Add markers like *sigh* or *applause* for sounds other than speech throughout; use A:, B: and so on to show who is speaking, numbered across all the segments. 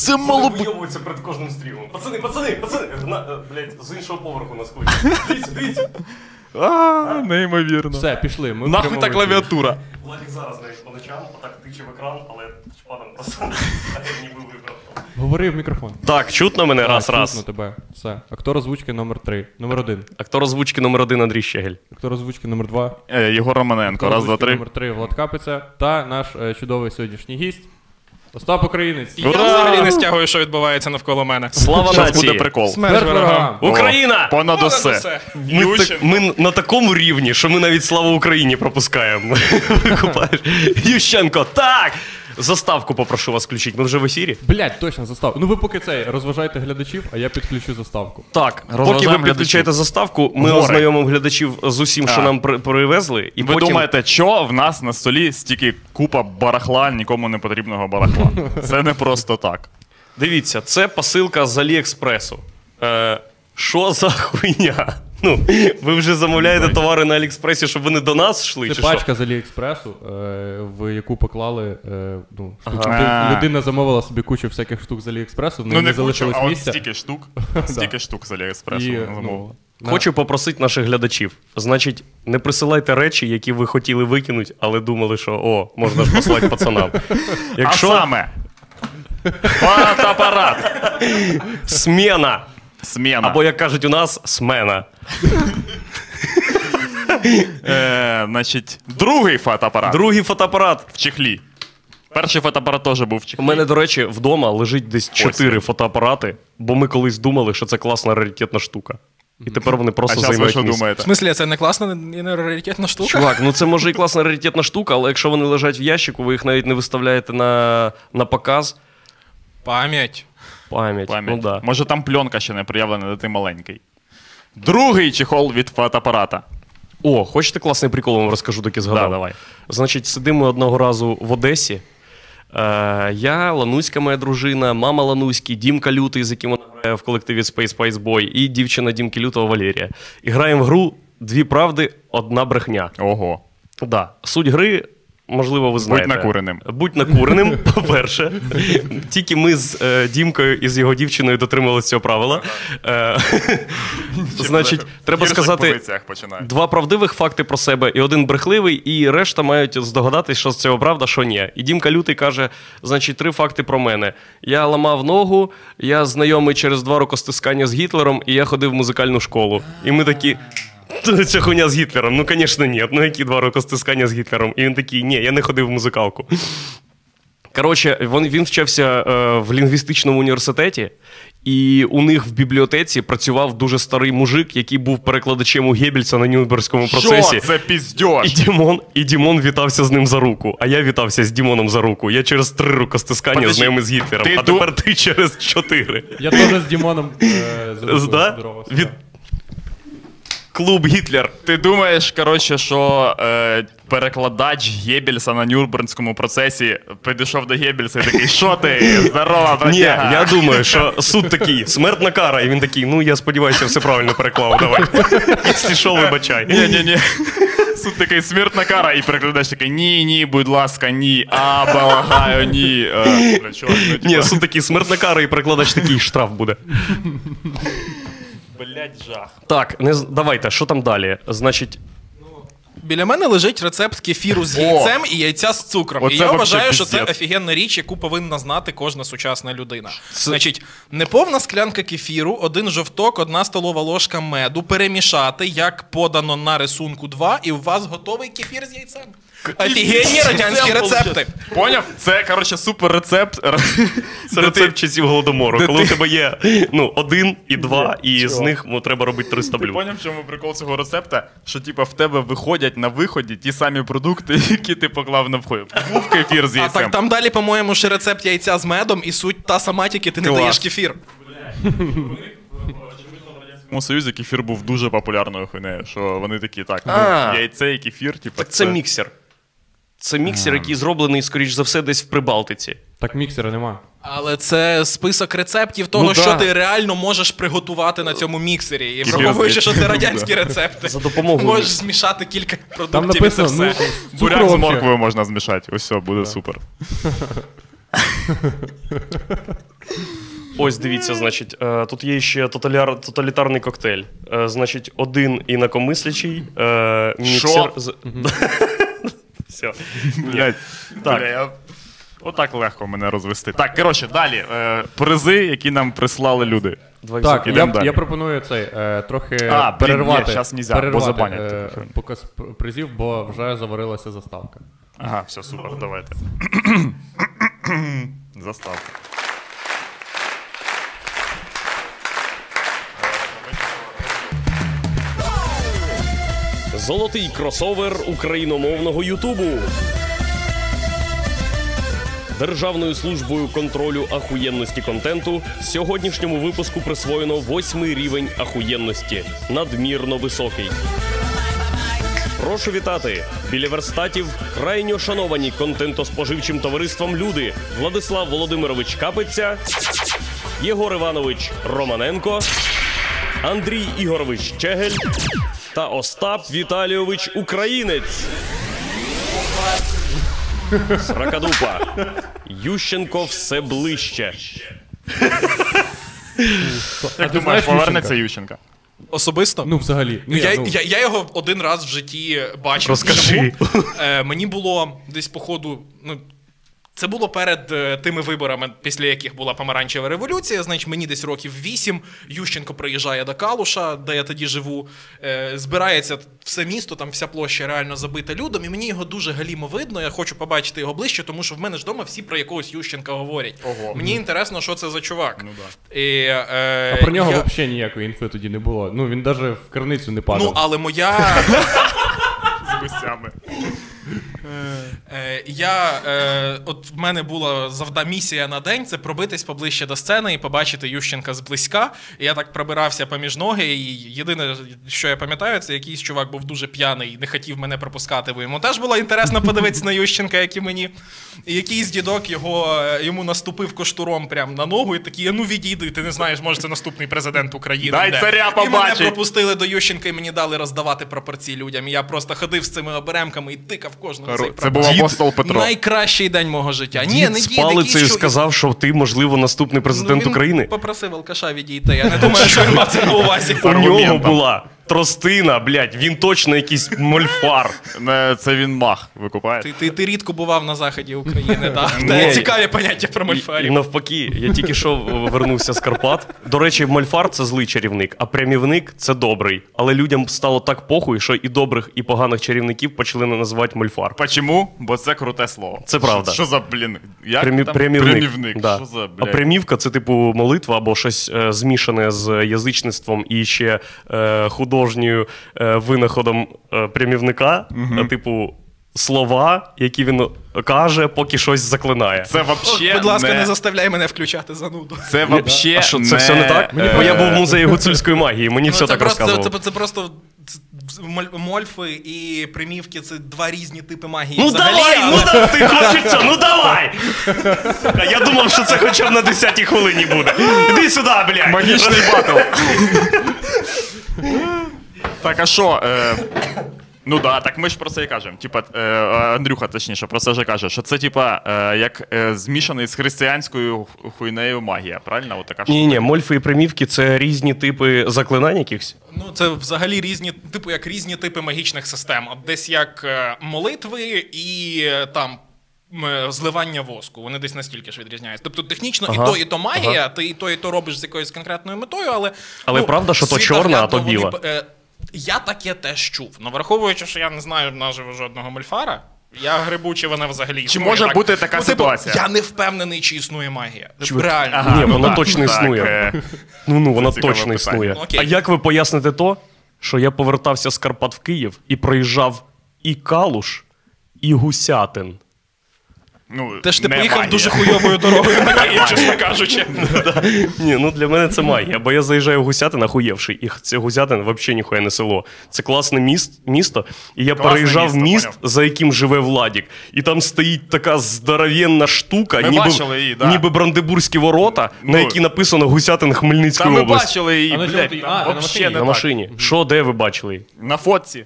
A: Це мало б.
B: Вийовуються перед кожним стрімом. Пацани, пацани, пацани! На, е, блядь, з іншого поверху нас. Дивіться, дивіться.
A: А, неймовірно.
C: Все, пішли. Ми в
A: Нахуй
C: прямому
A: та
C: ефірі.
A: клавіатура.
B: Владик зараз, знаєш, по ночам, отак тиче в екран, але шпаном пацан, а ніби вибрав.
C: Говори в мікрофон.
B: Так, чутно мене раз
C: Так,
B: раз.
C: чутно тебе. Все. Актор озвучки номер 3. Номер 1.
B: Актор озвучки номер один Андрій Щегель.
C: Актор озвучки номер 2.
A: Е, Єгор Романенко, раз, два, три.
C: Номер 3 Влад Капиця. Та наш е, чудовий сьогоднішній гість. Остап Українець.
D: Я взагалі не стягую, що відбувається навколо мене.
B: Слава
A: Зараз буде прикол.
C: Смерть ворогам.
B: Україна!
A: Понад
D: Понад
A: усе.
D: усе.
B: Ми, так, ми на такому рівні, що ми навіть славу Україні пропускаємо. *laughs* Викупаєш? Ющенко, так! Заставку попрошу вас включити. Ми вже в ефірі.
C: Блять, точно заставку. Ну ви поки цей розважайте глядачів, а я підключу заставку.
B: Так, поки ви підключаєте заставку, ми
A: Горе.
B: ознайомимо глядачів з усім, що нам при- привезли. І
A: Ви
B: потім...
A: думаєте, що в нас на столі стільки купа барахла, нікому не потрібного барахла? Це не просто так.
B: Дивіться, це посилка з Аліекспресу. Е, що за хуйня? Ну, ви вже замовляєте товари на Аліекспресі, щоб вони до нас йшли?
C: Це
B: чи
C: пачка з Аліекспресу, е, в яку поклали. Е, ну, штуки.
A: Ага.
C: Людина замовила собі кучу всяких штук з Аліекспресу, в неї
A: Ну
C: не
A: не кучу,
C: залишилось
A: а от
C: місця.
A: стільки штук. *laughs* Стільки штук з Аліекспресу
C: І, ну,
A: замовила.
C: на-
B: Хочу попросити наших глядачів. Значить, не присилайте речі, які ви хотіли викинути, але думали, що о, можна ж послати пацанам. Якщо
A: А саме. Фотоапарат.
B: смена,
A: Смена.
B: або як кажуть у нас, смена.
A: Е, значить, другий фотоапарат
B: Другий фотоапарат.
A: в чехлі. Перший фотоапарат теж був в
B: У мене, до речі, вдома лежить десь чотири фотоапарати, бо ми колись думали, що це класна раритетна штука. І тепер вони просто
A: ви
B: займають
A: що
B: місце.
D: В
A: думаєте?
D: смислі, це не класна і не раритетна штука?
B: Чувак, ну це може і класна раритетна штука, але якщо вони лежать в ящику, ви їх навіть не виставляєте на, на показ.
D: Пам'ять.
B: Пам'ять.
A: Пам'ять.
B: Ну, да.
A: Може там пленка ще не проявлена, де ти маленький. Другий чехол від фотоапарата.
B: О, хочете класний прикол вам розкажу, доки згадав?
A: Да, давай.
B: Значить, сидимо одного разу в Одесі. Е, я, Лануська моя дружина, мама Лануський, Дімка Лютий, з яким вона грає в колективі Space Spice Boy, і дівчина Дімки Лютого Валерія. І граємо в гру Дві правди, одна брехня.
A: Ого.
B: Да. Суть гри, можливо, ви знаєте.
A: накуреним.
B: Будь накуреним, *laughs* по-перше. Тільки ми з е, Дімкою і з його дівчиною дотримувалися цього правила. Е, *laughs* значить, треба сказати. Два правдивих факти про себе і один брехливий, і решта мають здогадатись, що з цього правда, що ні. І Дімка Лютий каже: значить, три факти про мене. Я ламав ногу, я знайомий через два рукостискання з Гітлером, і я ходив в музикальну школу. І ми такі. «Та Ця хуйня з Гітлером. Ну, звісно, ні. Ну, які два рукостискання з Гітлером? І він такий, ні, я не ходив в музикалку. Коротше, він, він вчився е, в лінгвістичному університеті, і у них в бібліотеці працював дуже старий мужик, який був перекладачем у Геббельса на Нюрнбергському процесі.
A: Що це
B: І? Дімон, і Дімон вітався з ним за руку, а я вітався з Дімоном за руку. Я через три рукостискання
A: Подожди,
B: знайомий з Гітлером,
A: ти
B: а
A: ду-
B: тепер ти *laughs* через чотири.
C: Я теж з Дімоном е, за руку здоровався,
B: Від... Клуб Гітлер.
A: Ти думаєш, коротше, що е, перекладач Геббельса на Нюрнбернському процесі підійшов до Геббельса і такий, що ти? Здорова,
B: Ні,
A: братяга!»
B: я думаю, що суд такий, смертна кара, і він такий, ну я сподіваюся, все правильно переклав. Давай. Якщо що, вибачай.
A: Ні, ні, ні. Суд такий смертна кара, і перекладач такий, ні, ні, будь ласка, ні, а, полагаю, ні. Е, чувак, ну,
B: Ні, суд такий, смертна кара, і перекладач такий штраф буде.
A: Блядь, жах.
B: Так, не з- давайте, що там далі? Значить,
D: Біля мене лежить рецепт кефіру з
A: О!
D: яйцем і яйця з цукром.
A: Оце
D: і я
A: вообще
D: вважаю, що це офігенна річ, яку повинна знати кожна сучасна людина. Значить, неповна склянка кефіру, один жовток, одна столова ложка меду перемішати, як подано на рисунку 2, і у вас готовий кефір з яйцем. Офігенні радянські рецепти.
A: Поняв? Це, коротше, супер рецепт.
B: це рецепт часів голодомору. Коли у тебе є ну, один і два, і з них ну, треба робити 300
A: Ти
B: блюд.
A: поняв, в чому прикол цього рецепта? Що типа в тебе виходять на виході ті самі продукти, *laughs* які ти поклав на вході. Був кефір з
D: А так там далі, по-моєму, ще рецепт яйця з медом, і суть та сама, тільки ти не даєш кефір.
A: Радянському Союзі кефір був дуже популярною хуйнею, що вони такі, так, ну, яйце і кефір, типу,
B: Так це міксер. Це міксер, який зроблений, скоріш за все, десь в Прибалтиці.
C: Так міксера нема.
D: Але це список рецептів того,
B: Ну,
D: що
B: да.
D: ти реально можеш приготувати на цьому міксері. І враховуючи, що це радянські рецепти.
B: За допомогою
D: Можеш змішати кілька продуктів.
C: Там
D: і це
C: ну,
D: все.
C: з
A: Буряк з морквою можна змішати. Ось все, буде супер.
B: Ось дивіться, значить, е, тут є ще тоталяр, тоталітарний коктейль. Е, значить, один інакомислячий. Е, міксер
A: Що?
B: Все. *laughs*
A: Блядь,
B: Так.
A: Отак легко мене розвести. Так, коротше, далі. Е, призи, які нам прислали люди.
C: Так,
A: ідем
C: я,
A: далі.
C: я пропоную цей е, трохи
A: А, блін,
C: перервати,
A: ні, щас нельзя, бо
C: перервати
A: забанять
C: е, показ пр- призів, бо вже заварилася заставка.
A: Ага, все, супер, давайте. Заставка.
B: Золотий кросовер україномовного Ютубу. Державною службою контролю ахуєнності контенту сьогоднішньому випуску присвоєно восьмий рівень ахуєнності. Надмірно високий. Прошу вітати біля верстатів крайньо шановані контентоспоживчим товариством люди Владислав Володимирович Капиця, Єгор Іванович Романенко, Андрій Ігорович Чегель та Остап Віталійович Українець. Сракадупа. Ющенко все ближче.
A: Як
C: ти
A: думаєш, повернеться Ющенка?
D: Особисто?
C: Ну, взагалі.
D: Ну,
C: Ні,
D: я,
C: ну,
D: я, я його один раз в житті бачив.
B: Розкажи.
D: Е, мені було десь по ходу. Ну, це було перед е, тими виборами, після яких була помаранчева революція. Значить, мені десь років вісім. Ющенко приїжджає до Калуша, де я тоді живу. Е, збирається все місто, там вся площа реально забита людом, і мені його дуже галімо видно. Я хочу побачити його ближче, тому що в мене ж вдома всі про якогось Ющенка говорять.
A: Ого.
D: Мені інтересно, що це за чувак.
A: Ну да.
D: І, е,
C: а про нього
D: я...
C: взагалі ніякої інфи тоді не було. Ну, він навіть в криницю не падав.
D: Ну, але моя.
A: З гусями.
D: Е, я, е, от в мене була завда місія на день це пробитись поближче до сцени і побачити Ющенка зблизька. І я так пробирався поміж ноги. І єдине, що я пам'ятаю, це якийсь чувак був дуже п'яний і не хотів мене пропускати, бо йому теж було інтересно подивитися на Ющенка, як і мені. І якийсь дідок його, е, йому наступив коштуром прямо на ногу, і такий, ну відійди, ти не знаєш, може, це наступний президент України.
A: Дай
D: де».
A: царя
D: І мене пропустили до Ющенка і мені дали роздавати прапорці людям. І я просто ходив з цими оберемками і тикав кожному цей
A: Це був
B: Дід-
A: апостол Петро.
D: Найкращий день мого життя. Ні,
B: Дід
D: не
B: з
D: дід,
B: палицею
D: якийсь чу-
B: сказав, що ти, можливо, наступний президент
D: Ну, він
B: України.
D: Попросив алкаша відійти. Я не думаю, *laughs* що він мав це на увазі.
B: У нього була тростина, блядь, він точно якийсь мольфар.
A: Не, Це він мах викупає.
D: Ти, ти, ти рідко бував на заході України, так? Те цікаві поняття про
B: І, і
D: мольфарів.
B: навпаки, я тільки що вернувся з Карпат. До речі, мольфар це злий чарівник, а прямівник це добрий. Але людям стало так похуй, що і добрих, і поганих чарівників почали називати мольфар.
A: Почому? Бо це круте слово.
B: Це правда.
A: Що, що за, блін? Як
B: Прямі,
A: там?
B: прямівник.
A: Прямівник.
B: Да.
A: Що за,
B: а прямівка це типу молитва або щось е, змішане з язичництвом і ще е, художньою е, винаходом е, прямівника, е, типу. Слова, які він каже, поки щось заклинає.
A: Це вообще
D: Будь ласка,
A: не...
D: не заставляй мене включати зануду.
A: Це вообще
B: а що це все не так?
A: е,
B: Бо я був в музеї гуцульської магії, мені
D: Ну,
B: все
D: це
B: так
D: просто,
B: розказував.
D: Це, це просто мольфи і примівки це два різні типи магії.
B: Ну
D: взагалі,
B: давай,
D: але-
B: ну да, ти хочеться, ну давай! Я думав, що це хоча б на 10-й хвилині буде. Іди сюди, блядь!
A: Магічний батл. Так, а що? Е... Ну да, так ми ж про це і кажемо. Типа, е, Андрюха, точніше, про це ж каже, що це, типа, е, як е, змішаний з християнською хуйнею магія, правильно? От така
B: Ні, ні, мольфи і примівки це різні типи заклинань якихось.
D: Ну, це взагалі різні, типу, як різні типи магічних систем. От десь як е, молитви і е, там. м, е, Зливання воску, вони десь настільки ж відрізняються. Тобто технічно
B: Ага,
D: і то, і то магія, ти і то, і то робиш з якоюсь конкретною метою, але. ну,
B: Але правда, що то чорна, а то
D: світоглядно
B: біла?
D: вони, е, я таке теж чув. Ну, враховуючи, що я не знаю наживо жодного мольфара, я грибу, чи вона взагалі існує.
A: може
D: так.
A: бути така
D: ну, типу,
A: ситуація?
D: Я не впевнений, чи існує магія.
B: Чувак,
D: Реально.
B: ага. Ні, вона
A: так,
B: точно
A: так,
B: існує.
A: е,
B: Ну ну вона точно існує.
D: Окей.
B: А як ви поясните то, що я повертався з Карпат в Київ і проїжджав і Калуш, і Гусятин.
A: Ну,
D: Те ж ти
A: не
D: поїхав
A: магія.
D: дуже хуйовою дорогою чесно кажучи.
B: Ні, ну для мене це магія, бо я заїжджаю в Гусятин охуєвший, і це Гусятин взагалі ніхуя не село. Це класне міст, місто, і я
A: Класне
B: переїжджав
A: місто,
B: міст,
A: поняв.
B: за яким живе Владік. І там стоїть така здоровенна штука,
A: Ми
B: ніби,
A: бачили її, да.
B: ніби Брандебурзькі ворота,
A: Ну,
B: на які написано Гусятин Хмельницької
A: ми
B: області.
A: бачили її,
C: А на чому
A: блядь,
C: ти- а, на
A: вообще
C: машині?
A: не
B: На
A: так.
B: машині. Що, де ви бачили? її?
A: На фотці.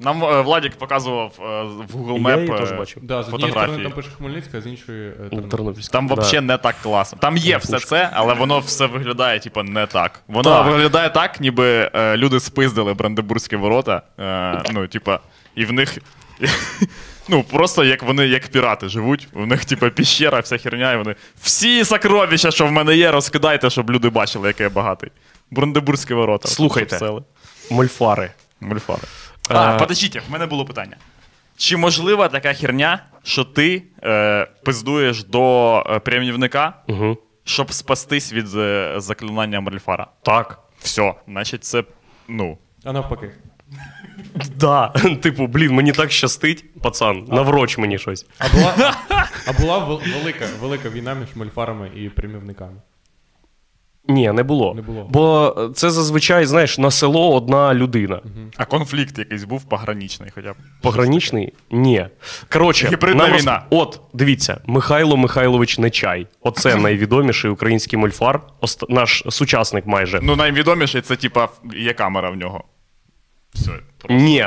A: Нам е, Владік показував е, в Google
B: Я
A: Map
B: її
A: е,
B: теж бачив.
C: Да, з однієї сторони
A: фотографії.
C: там пише Хмельницька, з іншої е, Тернопіль.
B: Тернопільська.
A: Там
B: Да.
A: взагалі не так класно. Там є все це, але воно все виглядає, типу, не так. Воно
B: Так.
A: виглядає так, ніби е, люди спиздили Брандебурзькі ворота. Е, ну, типа, і в них. *laughs* Ну, просто як вони як пірати живуть, у них, типа, піщера, вся херня, і вони. Всі сокровища, що в мене є, розкидайте, щоб люди бачили, який я багатий. Брандебурзькі ворота.
B: Слухайте.
A: Щоб.
B: Мольфари.
A: Мульфари. А,
B: Е,
A: подождіть, в мене було питання. Чи можлива така херня, що ти е, пиздуєш до е, прямівника,
B: Угу.
A: щоб спастись від е, заклинання Мальфара?
B: Так.
A: Все, значить, це. Ну.
C: А навпаки.
B: Да. *laughs* Типу, блін, мені так щастить, пацан, навроч мені щось.
C: А була, а була вел- велика, велика війна між мольфарами і прямівниками.
B: Ні, не було.
C: Не було.
B: Бо це зазвичай, знаєш, на село одна людина.
A: А конфлікт якийсь був пограничний хоча б.
B: Пограничний? Ні. Коротше,
A: Гібридна
B: нам
A: війна.
B: От, дивіться, Михайло Михайлович Нечай. Оце *laughs* найвідоміший український мульфар, ост- наш сучасник майже.
A: Ну, найвідоміший це, типа, є камера в нього. Все. просто.
B: Ні,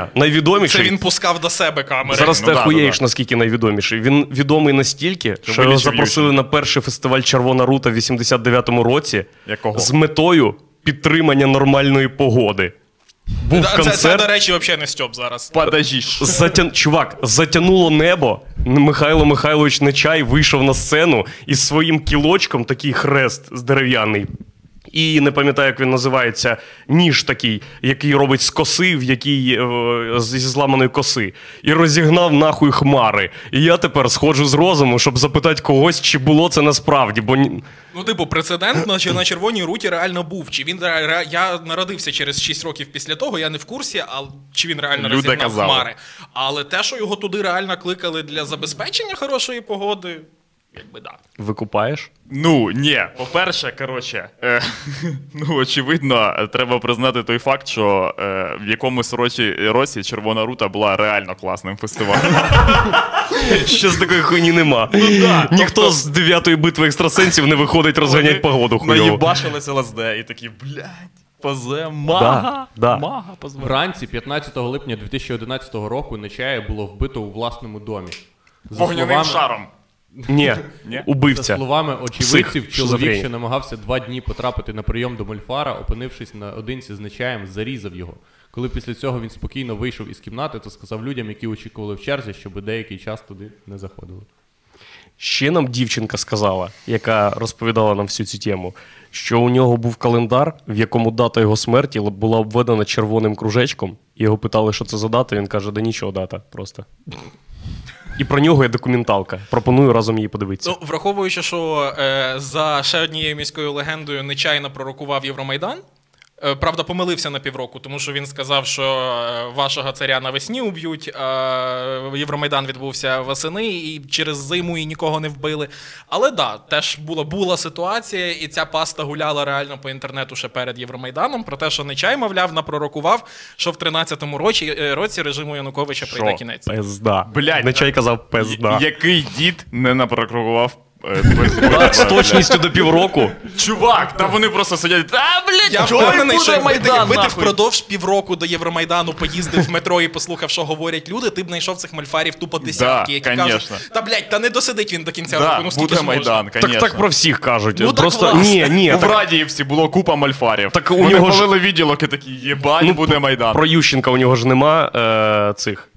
D: Це він пускав до себе камери.
B: Зараз
A: Ну
B: ти
A: да,
B: охуєєш,
A: да, да.
B: наскільки найвідоміший. Він відомий настільки, що його запросили
A: Ющенко.
B: на перший фестиваль Червона рута в 89-му році
A: Якого?
B: з метою підтримання нормальної погоди. Був
D: Да, це, це, до речі, взагалі не Стьоп зараз.
A: Подожди.
B: Затя... Чувак, затянуло небо. Михайло Михайлович Нечай вийшов на сцену із своїм кілочком, такий хрест з дерев'яний. І не пам'ятаю, як він називається, ніж такий, який робить з коси, в якій е, зі зламаної коси, і розігнав нахуй хмари. І я тепер сходжу з розуму, щоб запитати когось, чи було це насправді. Бо
D: Ну, типу, прецедент на, на червоній руті реально був. Чи він ре- ре- я народився через 6 років після того, я не в курсі, а чи він реально
A: Люди
D: розігнав
A: казали.
D: хмари. Але те, що його туди реально кликали для забезпечення хорошої погоди, якби да.
B: викупаєш?
A: Ну, ні. По-перше, коротше, е, *laughs* ну, очевидно, треба признати той факт, що е, в якомусь році, році Червона рута була реально класним фестивалем. *laughs*
B: Ще з такої хуйні нема.
A: да,
B: Ніхто
A: тобто-
B: з дев'ятої битви екстрасенсів не виходить розганять погоду хуйово.
A: Наїбашились ЛСД і такі, блядь, позе, мага,
B: да.
A: мага, позве.
C: Вранці 15 липня 2011 року Нечая було вбито у власному домі. За
A: Вогняним шаром.
B: Ні,
A: Ні? *laughs*
C: За словами очевидців,
B: Псих,
C: чоловік, що намагався два дні потрапити на прийом до Мольфара, опинившись наодинці з Нечаєм, зарізав його. Коли після цього він спокійно вийшов із кімнати, то сказав людям, які очікували в черзі, щоб деякий час туди не заходили.
B: Ще нам дівчинка сказала, яка розповідала нам всю цю тему, що у нього був календар, в якому дата його смерті була обведена червоним кружечком. І його питали, що це за дата. Він каже: да нічого, дата просто. І про нього є документалка. Пропоную разом її подивитися.
D: Ну, враховуючи, що е, за ще однією міською легендою нечайно пророкував Євромайдан. Е, Правда, помилився на півроку, тому що він сказав, що е, вашого царя навесні уб'ють. А Євромайдан відбувся восени, і через зиму і нікого не вбили. Але да, теж була, була ситуація, і ця паста гуляла реально по інтернету ще перед Євромайданом. Про те, що Нечай, мовляв, напророкував, що в 13-му році, е, році режиму Януковича прийде кінець.
B: Пизда.
A: Блядь,
B: Нечай казав пизда.
A: Який дід не напрокрокував
B: Так, *laughs* з точністю до півроку.
A: Чувак, та вони просто сидять. А, блядь,
D: Я впевнений, що якби ти,
A: Майдан,
D: якби ти впродовж півроку до Євромайдану поїздив в метро і послухав, що говорять люди, ти б знайшов цих мальфарів тупо десятки, які кажуть, та блядь, та не досидить він до кінця року, ну скільки ж?
A: Майдан,
B: Так так про всіх кажуть.
D: Ну,
B: Просто ні, ні.
A: У
B: Так,
A: Врадіївці було купа мальфарів.
B: Так у нього ж-
A: повели відділок і такі, єбать,
B: ну,
A: буде Майдан.
B: Про Ющенка у нього ж нема е, цих.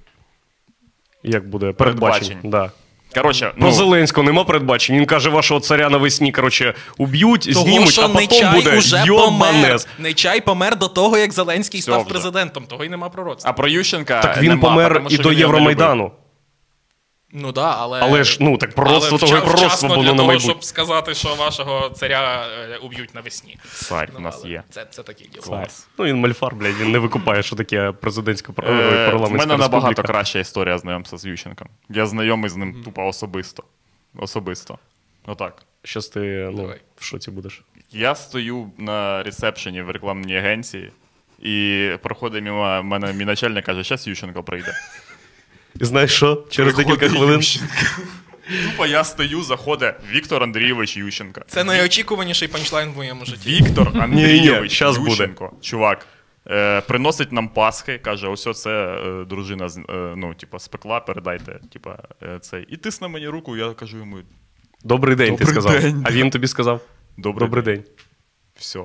B: Як буде? Передбачень.
A: Передбачень.
B: Да.
A: Коротше,
B: Про
A: ну,
B: Зеленського нема передбачень. Він каже, вашого царя навесні, короче, уб'ють,
D: Того,
B: знімуть,
D: що
B: а потім
D: Нечай
B: буде
D: уже помер. Нечай помер до того, як Зеленський
A: Все
D: став
A: вже.
D: президентом, того й нема пророцтва.
A: а про Ющенка
B: Так він
A: нема,
B: помер
A: тому
B: і
A: що
B: до
A: він його не любив.
B: Євромайдану.
D: Ну да, але.
B: Але ж, ну, так пророцтво
D: але
B: того і
D: вча-
B: пророцтво було
D: для
B: на
D: того,
B: майбутнє.
D: щоб сказати, що вашого царя е, уб'ють навесні.
A: Царь у
D: Ну,
A: нас
D: але
A: є.
D: Це, це таке діло.
A: Клас.
B: Ну, він мальфар, блядь, він не викупає, що таке президентська пар-
A: Е, В
B: парламентська
A: мене набагато
B: республіка.
A: краща історія знайомства з Ющенком. Я знайомий з ним тупо особисто. Особисто. Отак.
B: Щас ти, ну,
D: Давай.
B: в шоці будеш.
A: Я стою на ресепшені в рекламній агенції, і проходить мимо мене мій начальник каже, зараз Ющенко прийде.
B: І знаєш що? Через декілька хвилин.
A: Ющенко. Тупо я стою, заходить Віктор Андрійович Ющенко.
D: Це найочікуваніший панчлайн в моєму житті.
A: Віктор Андрійович
B: щас буде.
A: Ющенко. Чувак. Е, приносить нам Пасхи, каже: ось це е, дружина з- е, ну, типа, спекла, передайте. Типа, е, цей. І тисне мені руку, я кажу йому:
B: Добрий день, ти
A: Добрий
B: сказав.
A: день.
B: А він тобі сказав
A: Добрий,
B: Добрий день.
A: Все.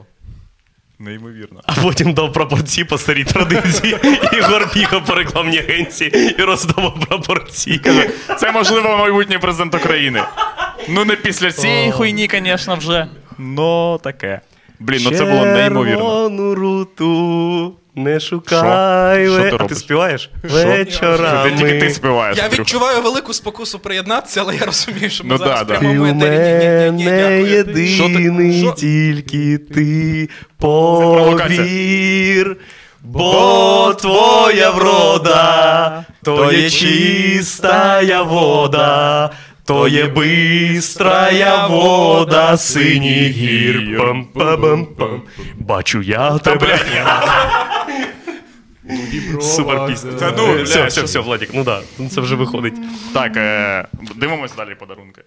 A: Неймовірно.
B: А потім дав прапорці по старій традиції. *laughs* Ігор бігав по рекламній агенції і роздавав прапорці.
A: Це можливо майбутній президент України. Ну, не після цієї хуйні, звісно, вже. Ну, таке. Блін, ну це було неймовірно.
B: Руту не шукай.
A: Що? Що ти
B: а ти співаєш?
A: Це тільки ти співаєш.
D: Я відчуваю велику спокусу приєднатися, але я розумію, що ми
A: Ну
D: зараз
A: да, да.
D: в етері. Ні, ні, ні,
A: ти-
B: єдиний,
A: що?
B: тільки ти повір. Бо твоя врода, то є чистая вода, то є бистрая вода, синіх гір. Пам-пам-пам. Бачу я тебе. Супер пісня.
A: Та ну, бля,
B: все, все, все, Владик, ну да, це вже виходить.
A: Так, е, дивимось далі подарунки.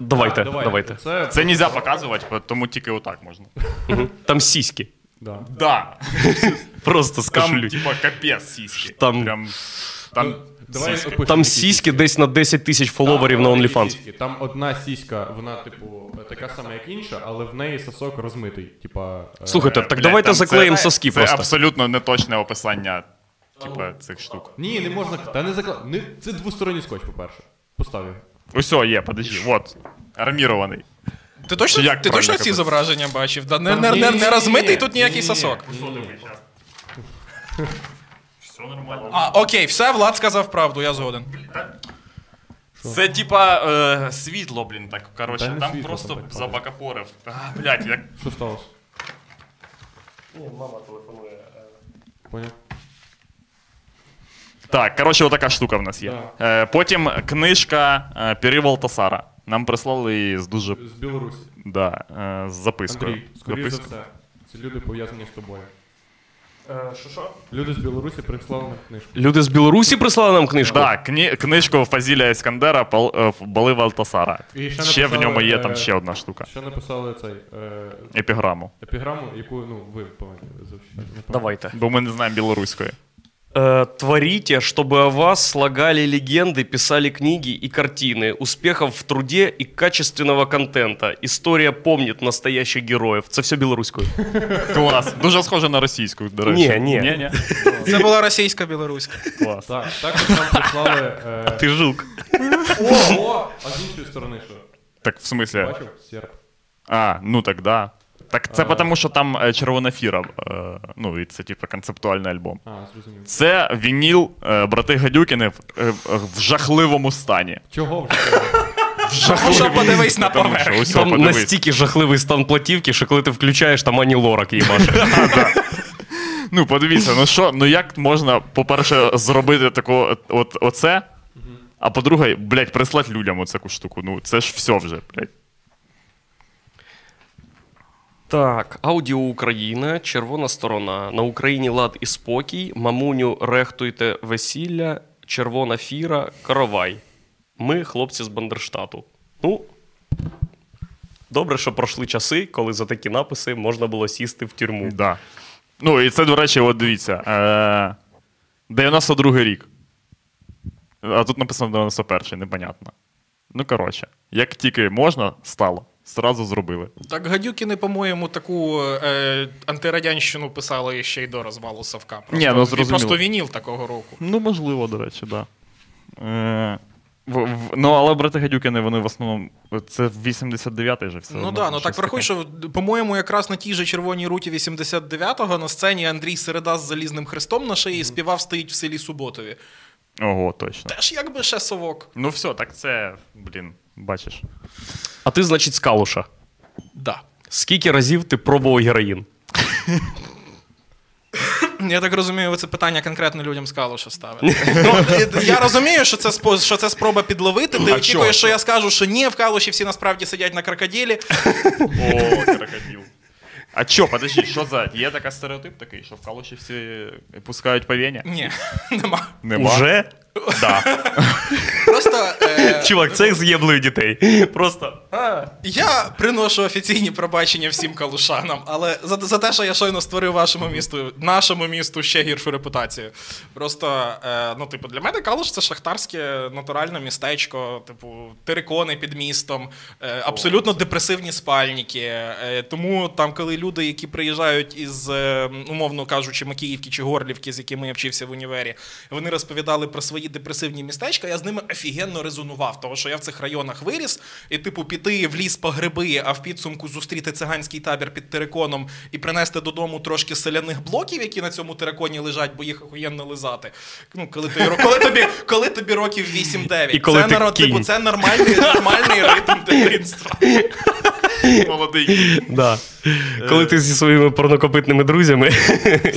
B: Давайте,
C: Давай,
B: давайте.
C: Це,
A: Це нельзя показувати, тому тільки отак можна.
B: Там сіськи.
C: да.
A: Да.
B: Просто скажу.
A: Там,
B: кашелю.
A: типа, капець сіськи.
B: Там-
A: Прям. Там.
C: Давай
A: сіськи.
C: опишемо,
B: Там сіськи десь на 10 тисяч
C: Там
B: фоловерів на
C: великі
B: OnlyFans.
C: сіськи. Там одна сіська, вона, типу, така сама, як інша, але в неї сосок розмитий. Типа. е,
B: Слухайте, так
A: Блядь,
B: давайте
A: там
B: заклеїмо
A: це-
B: соски
A: Це
B: просто.
A: абсолютно неточне описання, типа, цих штук.
C: Ні, не можна. Та не закла... Не... Це двосторонній скотч, по-перше. Постав його.
A: Усьо, є, подожди, вот. Армірований.
D: Ти точно,
A: Як
D: ти
A: правильно
D: точно ці
A: казати?
D: зображення бачив? Да, не,
C: Там-
D: не, не, не розмитий тут ніякий сосок. *laughs*
A: Все нормально.
D: А, окей, все, Влад сказав правду, я згоден.
A: Це типа е, світло, блін, так. Коротше,
C: Та не
A: там
C: світло,
A: просто
C: там так
A: забакапорив. А, блядь, як.
C: Що сталося? Поняв?
A: Так, коротше, отака штука в нас є. Е, потім книжка е, Пірі Валтасара. Нам прислали її з дуже.
C: З Білорусі.
A: Да, е, з запискою.
C: Андрій, скоріше за все. Це люди пов'язані з тобою.
B: Що що?
C: Люди з Білорусі прислали нам книжку.
B: Люди з Білорусі прислали нам книжку?
A: Так, кні, книжку Фазіля Іскандера «Пал- е, Бали Валтасара.
C: І ще
A: Ще в
C: написали,
A: ньому є
C: е,
A: там ще одна штука.
C: Ще написали цей е,
A: Епіграму.
C: епіграму, яку ну, ви повинні.
B: Давайте.
A: Бо ми не знаємо білоруської.
B: Э, творите, чтобы о вас слагали легенды, писали книги и картины, успехов в труде и качественного контента. История помнит настоящих героев. Це все білоруською.
A: Клас. Дуже схоже на російську, до речі.
B: Ні, ні.
A: ні, ні.
D: Це була російська білоруська.
A: Клас.
C: Так, також нам прислали. Е...
B: Ти жук.
C: О, а з іншої сторони що?
A: Так, в смислі?
C: Бачив? Серп.
A: А, ну так да. Так це тому, що там е, червона фіра. е, Ну, і це типу концептуальний альбом.
C: А, зрозумів.
A: Це вініл е, брати Гадюкіни в, в жахливому стані.
C: Чого вже?
D: Тому що подивись на поверхню.
B: Там
A: подивись.
B: настільки жахливий стан платівки, що коли ти включаєш, там ані лорак їбаше. *laughs*
A: Ну, подивіться, ну що, ну як можна, по-перше, зробити таку, от, оце, а по-друге, блядь, прислати людям оцю штуку. Ну, це ж все вже, блядь.
B: Так, Аудіо Україна, червона сторона. На Україні лад і спокій. Мамуню, рехтуйте весілля, червона фіра, каравай. Ми, хлопці з Бандерштату. Ну, добре, що пройшли часи, коли за такі написи можна було сісти в тюрму.
A: Да. Ну, і це, до речі, от дивіться. Е, 92-й рік. А тут написано 91-й, непонятно. Ну, коротше, як тільки можна, стало. Зразу зробили.
D: Так Гадюкіни, по-моєму, таку е, антирадянщину писали ще й до розвалу Савка. Просто,
A: Ні, ну, зрозуміло.
D: просто вініл такого року.
A: Ну, можливо, до речі, так. Да. Е, в, в, ну, але брати Гадюкини, вони в основному. Це 89-й же все.
D: Ну
A: одно,
D: так, ну так врахуй, що, по-моєму, якраз на тій же червоній руті 89-го на сцені Андрій Середа з залізним хрестом на шиї співав стоїть в селі Суботові.
A: Ого, точно.
D: Теж якби ще совок.
A: Ну все, так це, блін, бачиш.
B: А ти, значить, з Калуша.
D: Да.
B: Скільки разів ти пробував героїн?
D: Я так розумію, ви це питання конкретно людям з Калуша ставите. ну, е, я розумію, що це, спо- що це спроба підловити. Ти
A: А
D: очікуєш, що я скажу, що ні, в Калуші всі насправді сидять на крокодилі.
A: О, крокодил. А чо, подожди, що за. Є така стереотип такий, що в Калуші всі пускають по вені?
D: Ні, нема.
A: Нема.
B: Уже?
A: Да.
D: Просто
B: Чувак, це з'єблює дітей. Просто.
D: Я приношу офіційні пробачення всім калушанам, але за, за те, що я щойно створив вашому місту, нашому місту ще гіршу репутацію. Просто, е, ну, типу, для мене Калуш це шахтарське натуральне містечко, типу, терикони під містом, е, абсолютно депресивні спальники. Е, тому там, коли люди, які приїжджають із, е, умовно кажучи, Макіївки чи Горлівки, з якими я вчився в універі, вони розповідали про свої депресивні містечка, я з ними офігенно резонував, тому що я в цих районах виріс, і, типу, піти в ліс по гриби, а в підсумку зустріти циганський табір під териконом і принести додому трошки селяних блоків, які на цьому териконі лежать, бо їх охуєнно лизати. Ну, коли, ти, коли, тобі, коли тобі років 8-9. Це,
B: ти
D: типу, це нормальний, нормальний ритм дитинства. *laughs*
A: Молодий.
B: Да. Коли ти зі своїми порнокопитними друзями.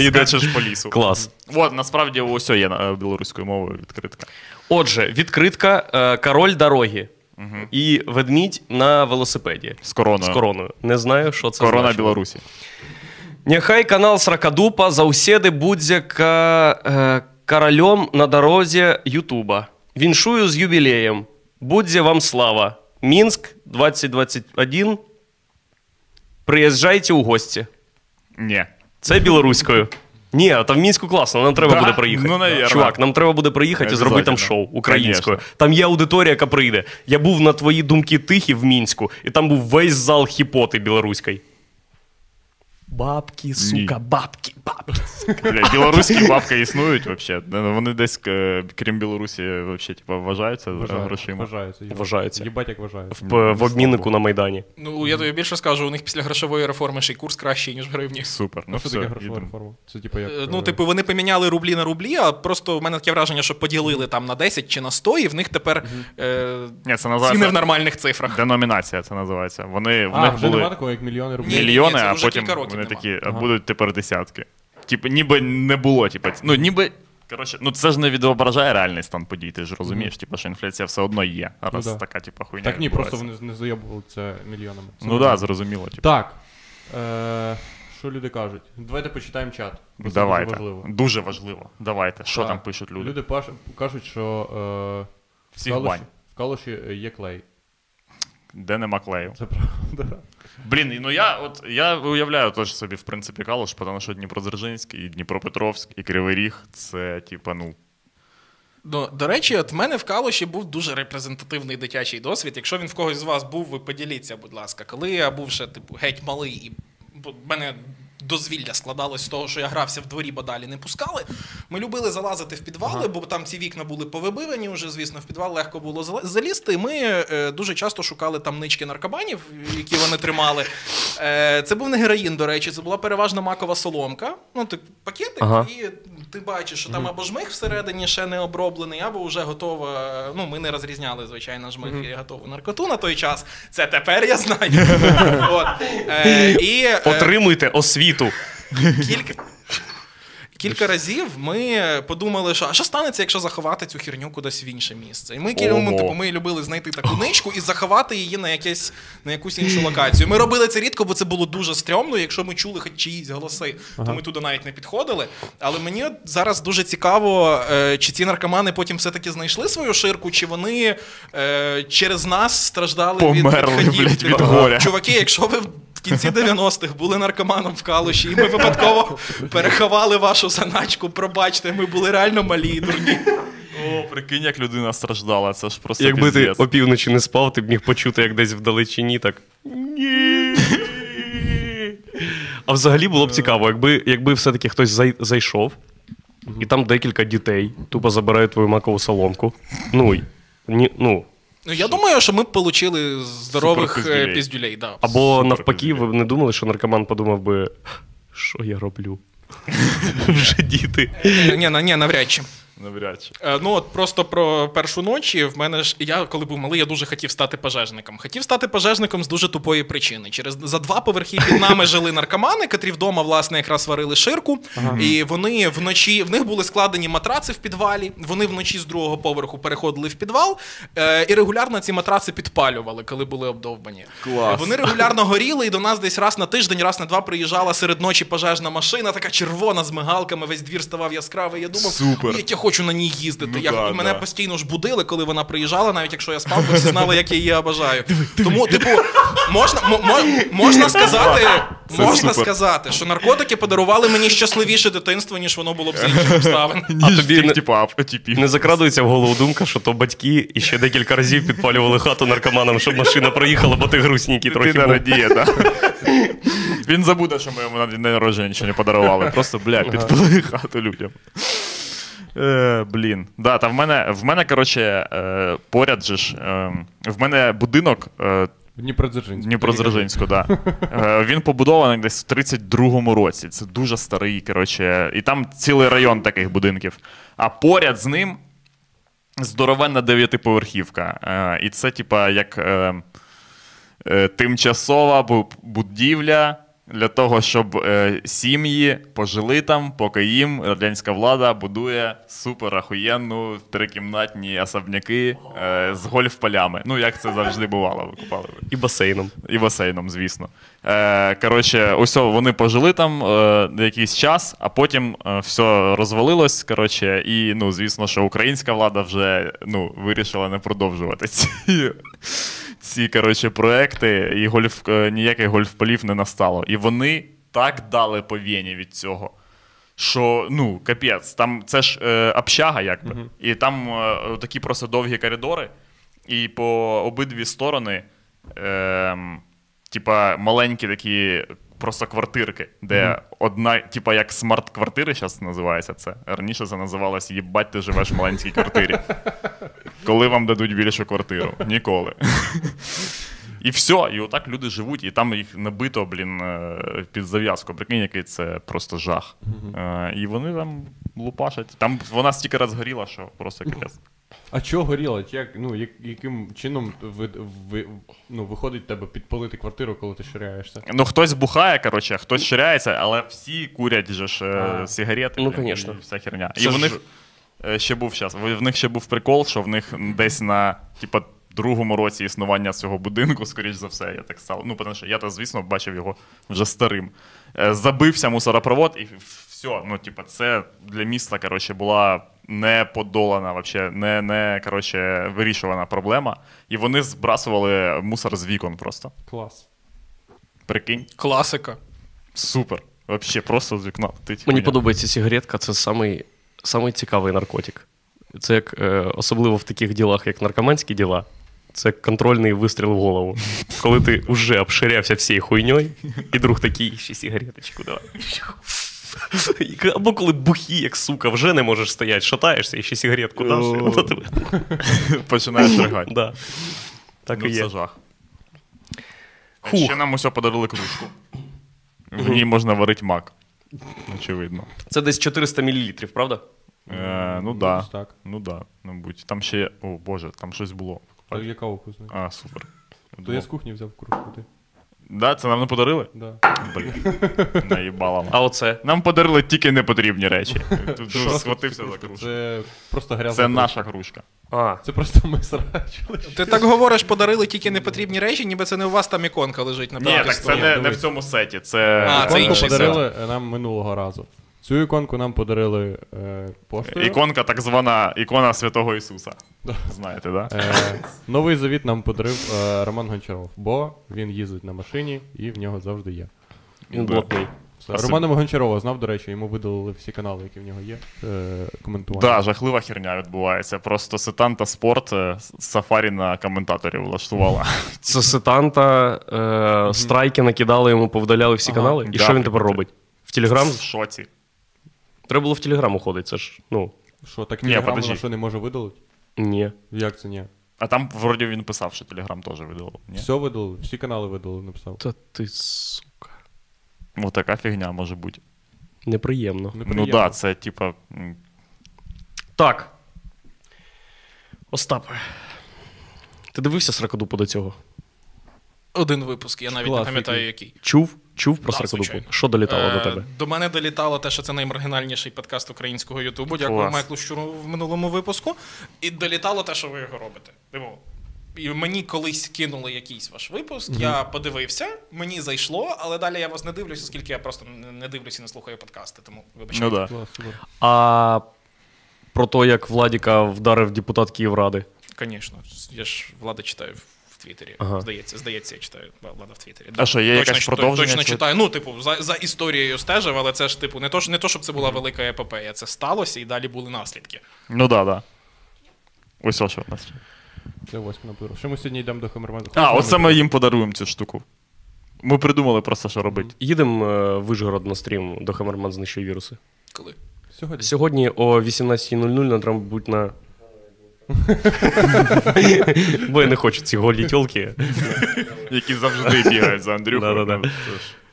A: Скачеш по лісу.
B: Клас.
A: От, насправді, ось є е, білоруською мовою відкритка.
B: Отже, відкритка е, король дороги. І ведмідь на велосипеді.
A: З короною.
B: З короною. Не знаю, що це
A: Корона
B: значить.
A: Білорусі.
B: Няхай канал Сракадупа заўседы будзе ка, э, каралём на дарозе Ютуба. Віншую з юбілеєм. Будзе вам слава. Мінск 2021. Приїжджайте у гості.
A: Ні.
B: Це білоруською. Ні, а там в мінську класно, нам треба
A: Да?
B: буде приїхати.
A: Ну, навірно.
B: Чувак, нам треба буде приїхати і зробити там шоу українською.
A: Конечно.
B: Там є аудиторія, яка прийде. Я був на твої думки тихі в мінську, і там був весь зал хіпоти білоруської. Бабки, сука, бабки, бабки.
A: Бля, білоруські бабки існують взагалі. Вони десь, е, крім Білорусі, вообще, типу, вважаються е, грошима.
C: Вважаються. їбать.
B: Вважаються.
C: Їбать, як вважаються.
B: В, в обміннику на Майдані.
D: Ну, я тобі більше скажу, у них після грошової реформи ще й курс кращий, ніж в гривні.
A: Супер. Ну,
C: Ну, що
A: все,
C: таке грошова
A: їдемо.
C: реформа? Це типу як.
D: Е, Ну,
C: е,
D: типу, вони поміняли рублі на рублі, а просто в мене таке враження, що поділили там на 10 чи на 100, і в них тепер е,
A: Ні, це
D: ціни в
A: називається
D: нормальних цифрах.
A: деномінація, це називається. Вони, в
C: А,
A: них
C: вже
A: були
C: нема такого, як мільйони рублів.
D: Ні, ні,
A: мільйони,
D: це
A: а
D: вже
A: потім
D: кілька років
A: вони
D: нема.
A: такі, а
C: Ага.
A: будуть тепер десятки. Типу, ніби не було, типу, ну ніби. Коротше, ну це ж не відображає реальний стан подій, ти ж розумієш, типу, що інфляція все одно є. Раз
C: да.
A: така, типу, хуйня.
C: Так ні, просто вони не зайобували це мільйонами. Це
A: Ну так, да, зрозуміло. Типу.
C: Так. Е, що люди кажуть? Давайте почитаємо чат. бо це
A: Давайте.
C: Дуже важливо.
A: Дуже важливо. Давайте. Що
C: Так.
A: там пишуть люди?
C: Люди паш- кажуть, що е, в,
A: Всіх
C: калуші,
A: бань.
C: в калуші є клей.
A: Де нема клею.
C: Це правда.
A: Блін, ну я от я уявляю теж собі, в принципі, Калуш, тому що Дніпродзержинськ, і Дніпропетровськ, і Кривий Ріг це, типа, ну.
D: Ну, до речі, от в мене в Калуші був дуже репрезентативний дитячий досвід. Якщо він в когось з вас був, ви поділіться, будь ласка. Коли я був ще типу геть малий, і в мене дозвілля складалось з того, що я грався в дворі, бо далі не пускали. Ми любили залазити в підвали, бо там ці вікна були повибивані вже, звісно, в підвал легко було залізти. Ми е, дуже часто шукали там нички наркобанів, які вони тримали. Е, це був не героїн, до речі, це була переважно макова соломка. Ну, так пакетик,
B: Ага.
D: і ти бачиш, що там або жмих всередині ще не оброблений, або вже готова. Ну, ми не розрізняли, звичайно, жмих і готову наркоту на той час. Це тепер я знаю. *laughs* От. Е, і е,
B: Отримуйте освіту.
D: кілька. Кілька разів ми подумали, що а що станеться, якщо заховати цю херню кудись в інше місце. І ми, кі- ну, типу, ми любили знайти таку ничку і заховати її на, якесь, на якусь іншу локацію. Ми робили це рідко, бо це було дуже стрьомно. Якщо ми чули хоч чиїсь голоси, то ми туди навіть не підходили. Але мені зараз дуже цікаво, е, чи ці наркомани потім все-таки знайшли свою ширку, чи вони е, через нас страждали
A: Померли,
D: від, відходів.
A: блядь, від горя.
D: Чуваки, якщо ви кінці 90-х були наркоманом в калуші, і ми випадково переховали вашу заначку, пробачте, ми були реально малі і дурні.
A: О, прикинь, як людина страждала, це ж просто
B: Якби ти опівночі не спав, ти б міг почути, як десь вдалечині так. Ні. А взагалі було б цікаво, якби, якби все-таки хтось зай, зайшов, і там декілька дітей тупо забирають твою макову соломку. Ну, ні, ну.
D: Ну я думаю, що ми б отримали здорових е, піздюлей. Да.
B: Або
A: Супер
B: навпаки, ви б не думали, що наркоман подумав би, що я роблю? *laughs* Вже діти.
D: Ні, ні, навряд чи.
A: Навряд чи.
D: Е, Ну от просто про першу ночі. В мене ж я коли був малий, я дуже хотів стати пожежником. Хотів стати пожежником з дуже тупої причини. Через за два поверхи під нами жили наркомани, котрі вдома власне якраз варили ширку. І вони вночі в них були складені матраци в підвалі. Вони вночі з другого поверху переходили в підвал е, і регулярно ці матраци підпалювали, коли були обдовбані.
A: Клас.
D: Вони регулярно горіли, і до нас десь раз на тиждень, раз на два приїжджала серед ночі пожежна машина, така червона з мигалками. Весь двір ставав яскравий. Я думав,
A: Супер.
D: «Є, хочу на ній їздити.
A: Ну
D: я,
A: да,
D: мене
A: да.
D: постійно ж будили, коли вона приїжджала, навіть якщо я спав, бо всі знали, як я її обожаю. *laughs* Тому, типу, можна, мо- мо- можна сказати,
A: Це
D: можна
A: супер.
D: сказати, що наркотики подарували мені щасливіше дитинство, ніж воно було б з інших *laughs* обставин.
A: Ніж
B: тобі не- Не закрадується в голову думка, що то батьки і ще декілька разів підпалювали хату наркоманам, щоб машина проїхала, бо ти грустненький трохи. Був.
A: радіє, так. Він забуде, що ми йому на день народження нічого не подарували. Просто, бля, підпали хату людям. Е, блін. Да, та в мене, в мене, коротше, е, поряд же ж. Е, в мене будинок е,
C: Дніпродзержинську.
A: Дніпродзержинську, да. *laughs* Е, Він побудований десь в 32-му році. Це дуже старий, коротше. І там цілий район таких будинків. А поряд з ним здоровенна дев'ятиповерхівка. Е, І це, типа, як е, е, тимчасова будівля. Для того, щоб е, сім'ї пожили там, поки їм радянська влада будує супер ахуєнну трикімнатні особняки е, з гольф-полями. Ну, як це завжди бувало, викупали ви.
B: І басейном.
A: І басейном, звісно. Е, коротше, ось вони пожили там е, якийсь час, а потім е, все розвалилось. Коротше, і ну, звісно, що українська влада вже ну, вирішила не продовжувати *laughs* ці, ці коротше, проекти, і гольф, е, ніяких гольф-полів не настало. І вони так дали по вені від цього. Що ну капець, там це ж е, общага, якби. І там е, такі просто довгі коридори, і по обидві сторони, е, типа, маленькі такі просто квартирки, де одна, типа, як смарт-квартири зараз називається це. Раніше це називалось їбать, ти живеш в маленькій квартирі. Коли вам дадуть більшу квартиру? Ніколи. І все, і отак люди живуть, і там їх набито, блін, е, під зав'язку. Прикинь, який це просто жах. Е, І вони там лупашать. Там вона стільки раз горіла, що просто капець.
C: А чого горіло? Як, ну, як, яким чином ви, ви, ну, виходить тебе підпалити квартиру, коли ти ширяєшся?
A: Ну, хтось бухає, коротше, хтось ширяється, але всі курять же ж е,
C: А.
A: сигарети.
B: Ну, конечно.
A: і Вся херня.
B: Це
A: і в
B: ж-
A: них е, ще був час. В них ще був прикол, що в них десь на, типа, другому році існування цього будинку, скоріш за все, я так став. Ну, тому що я то, звісно, бачив його вже старим. Е, Забився мусоропровод, і все. Ну, типа, це для міста, коротше, була не подолана, вообще, не, не коротше, вирішувана проблема. І вони збрасували мусор з вікон просто.
C: Клас.
A: Прикинь.
D: Класика.
A: Супер. Вообще просто з вікна. летить
B: Мені
A: хуйня.
B: подобається сигаретка, це самий, самий цікавий наркотик. Це як, е, особливо в таких ділах, як наркоманські діла. Це контрольний вистріл в голову. Коли ти вже обширявся всією хуйньою, і друг такий, ще сигареточку давай. Або коли бухі, як сука, вже не можеш стояти, шатаєшся і ще сигаретку даш, і воно тебе. *laughs*
A: Починаєш ригати.
B: Да. Так
A: ну,
B: і
A: це
B: є.
A: жах. А Ще нам усе подарили кружку. В ній можна варити мак. Очевидно.
B: Це десь 400 мл, правда?
A: Е, ну да.
C: так.
A: Ну да, мабуть. Там ще. О Боже, там щось було.
C: А яка вкусна?
A: А, супер.
C: То я з кухні взяв кружку. Ти.
A: Да, це нам не подарили?
C: Да.
A: Блін. Наїбала.
B: А оце?
A: Нам подарили тільки непотрібні речі. Тут схватився за кружку.
C: Це просто грязна
A: Це наша кружка.
B: А,
C: Це просто ми срачили.
D: Ти так говориш, подарили тільки непотрібні речі, ніби це не у вас там іконка лежить на
A: Ні, так це не, не в цьому сеті. Це
D: А, це інший
C: подарили е, нам минулого разу. Цю іконку нам подарили е, поштою.
A: іконка, так звана ікона Святого Ісуса. Знаєте, да?
C: Е, новий завіт нам подарив е, Роман Гончаров, бо він їздить на машині і в нього завжди є.
B: він блатний.
C: Романа Гончарова знав, до речі, йому видалили всі канали, які в нього є. Е, коментування.
A: Да, жахлива херня відбувається. Просто сетанта спорт е, сафарі на коментаторів влаштувала. *laughs*
B: Це сетанта, е, страйки накидали йому, повдаляли всі
C: Ага.
B: канали. І
A: Да,
B: що він тепер робить? В Телеграм?
A: В шоці.
B: Треба було в Телеграм уходити, це ж, ну,
C: Що, так Телеграм
A: подожди.
C: вона що не може видалити?
B: ні.
C: Як це ні?
A: А там вроді він писав, що Телеграм теж видалив. Ні?
C: Все видалили, всі канали видалили, написав.
B: Та ти, сука.
A: Ось така фігня може бути.
B: Неприємно.
A: Ну
C: Неприємно.
A: да, це типа.
B: Так. Остапе. Ти дивився сракодупу до цього?
D: Один випуск, я навіть
C: Клас,
D: не пам'ятаю
C: який.
D: який.
B: Чув? Чув про
D: Да,
B: сракодупу? Що долітало до
D: Е,
B: тебе?
D: До мене долітало те, що це наймаргінальніший подкаст українського Ютубу. Дякую Майклу Щуру в минулому випуску. І долітало те, що ви його робите. Типу, і мені колись кинули якийсь ваш випуск, я подивився, мені зайшло, але далі я вас не дивлюся, оскільки я просто не- дивлюся і не слухаю подкасти. Тому вибачайте.
A: Ну да.
B: А Про те, як Владіка вдарив депутат Київради.
D: Звісно, я ж влада читаю в Твіттері.
B: Ага.
D: Здається, здається, я читаю влада в Твіттері.
A: А що, є
D: точно, точно-
A: продовження
D: Точно читаю. Ну, типу, за, за історією стежив, але це ж типу не то, не то, щоб це була велика епопея. Це сталося і далі були наслідки.
A: Ну да, да. Ось ось що в нас.
C: Це восьме набору. Що ми сьогодні йдемо до Хамерману?
A: А, оце ми їм подаруємо цю штуку. Ми придумали просто, що робити.
B: Їдемо е, в Вишгород на стрім до Хамерман знищує віруси.
D: Коли?
C: Сьогодні.
B: Сьогодні о 18.00 нам треба бути на. Бо я не хочу ці голі тілки.
A: Які завжди бігають за Андрюхою.
B: О,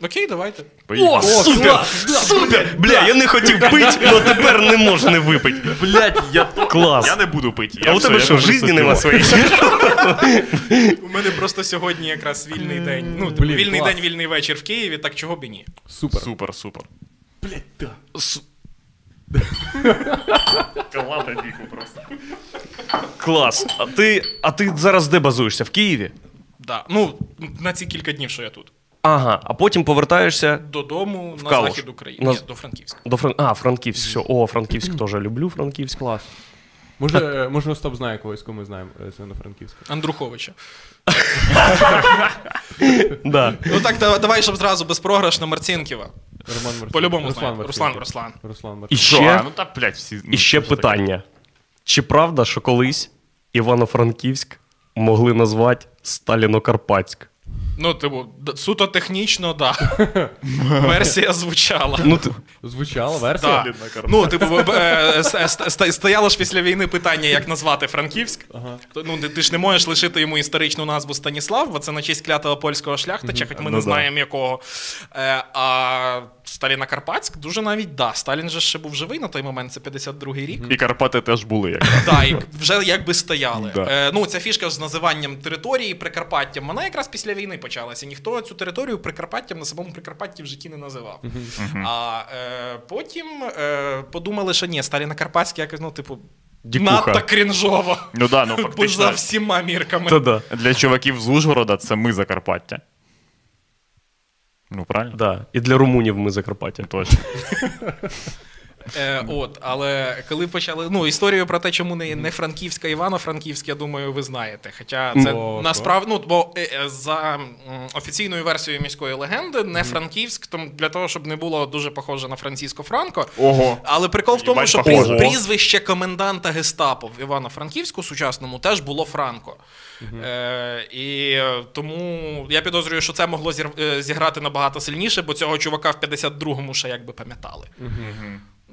D: Окей, давайте.
A: поїхали.
B: супер! Супер! Бля, я не хотів пити, але тепер не можу не випити.
A: Блять, я.
B: Клас.
A: Я не буду пити.
B: А у тебе що, житті нема своєї?
D: У мене просто сьогодні якраз вільний день. Ну, вільний день, вільний вечір в Києві, так чого б і ні.
C: Супер.
A: Супер, супер.
B: Су-
A: Ладно, біку просто.
B: Клас. А ти, а ти зараз де базуєшся? В Києві?
D: Да. Ну, на ці кілька днів, що я тут.
B: Ага, а потім повертаєшся
D: Додому на
B: Калуш.
D: захід України.
B: На-
D: Ні, до Франківська.
B: до Фран... А, Франківськ. Все. О, Франківськ теж люблю Франківськ.
C: Клас. Може, може Остап знає когось, кого ми знаємо е, з Івано-Франківська.
D: Андруховича. *laughs*
B: Да.
D: Ну так, да- давай, щоб зразу безпрограшно Марцінківа.
C: Роман Марцинків.
D: По-любому
C: Руслан
D: знаю. Руслан,
C: Марцинків.
D: Руслан.
C: Руслан
B: І.
A: Що?
B: ще,
A: ну та, блядь, всі. ну,
B: і ще
A: що таке?
B: питання. Чи правда, що колись Івано-Франківськ могли назвати Сталіно-Карпатськ?
D: Ну, типу, суто технічно, да. *laughs* Версія звучала.
B: Ну, ти...
C: Звучала версія?
D: Да. Ну, типу, е, е, ст- стояло ж після війни питання, як назвати Франківськ. То, Ну, ти, ти ж не можеш лишити йому історичну назву Станіслав, бо це на честь клятого польського шляхтича, хоч ми
A: Ну
D: не
A: да.
D: знаємо якого. Е, а Сталіна Карпатськ дуже навіть да. Сталін же ще був живий на той момент, це 52-й рік.
A: І Карпати теж були якраз. *laughs*
D: Да, і вже якби стояли.
A: Да.
D: Е, ну, ця фішка з називанням території Прикарпаттям, вона якраз після війни почалася. Ніхто цю територію Прикарпаттям на самому Прикарпатті в житті не називав. А е, потім е, подумали, що ні, Сталіна Карпатська якось, ну, типу,
B: Дікуха.
D: надто крінжово.
A: Ну да, ну
D: Бо за всіма мірками.
B: Та-да.
A: Для чуваків з Ужгорода це ми Закарпаття. Ну, правильно?
B: Да. І для румунів ми Закарпаття.
A: Точно. *laughs*
D: Е, от, але коли почали. Ну, історію про те, чому не, не Франківська, Івано-Франківська, я думаю, ви знаєте. Хоча це насправді, ну, бо е, е, за офіційною версією міської легенди, не Франківськ, тому для того, щоб не було дуже похоже на Франциско Франко.
A: Ого.
D: Але прикол в тому, що
A: похоже.
D: прізвище коменданта гестапо в Івано-Франківську сучасному теж було Франко. Е, і тому я підозрюю, що це могло е, зіграти набагато сильніше, бо цього чувака в 52-му ще якби пам'ятали.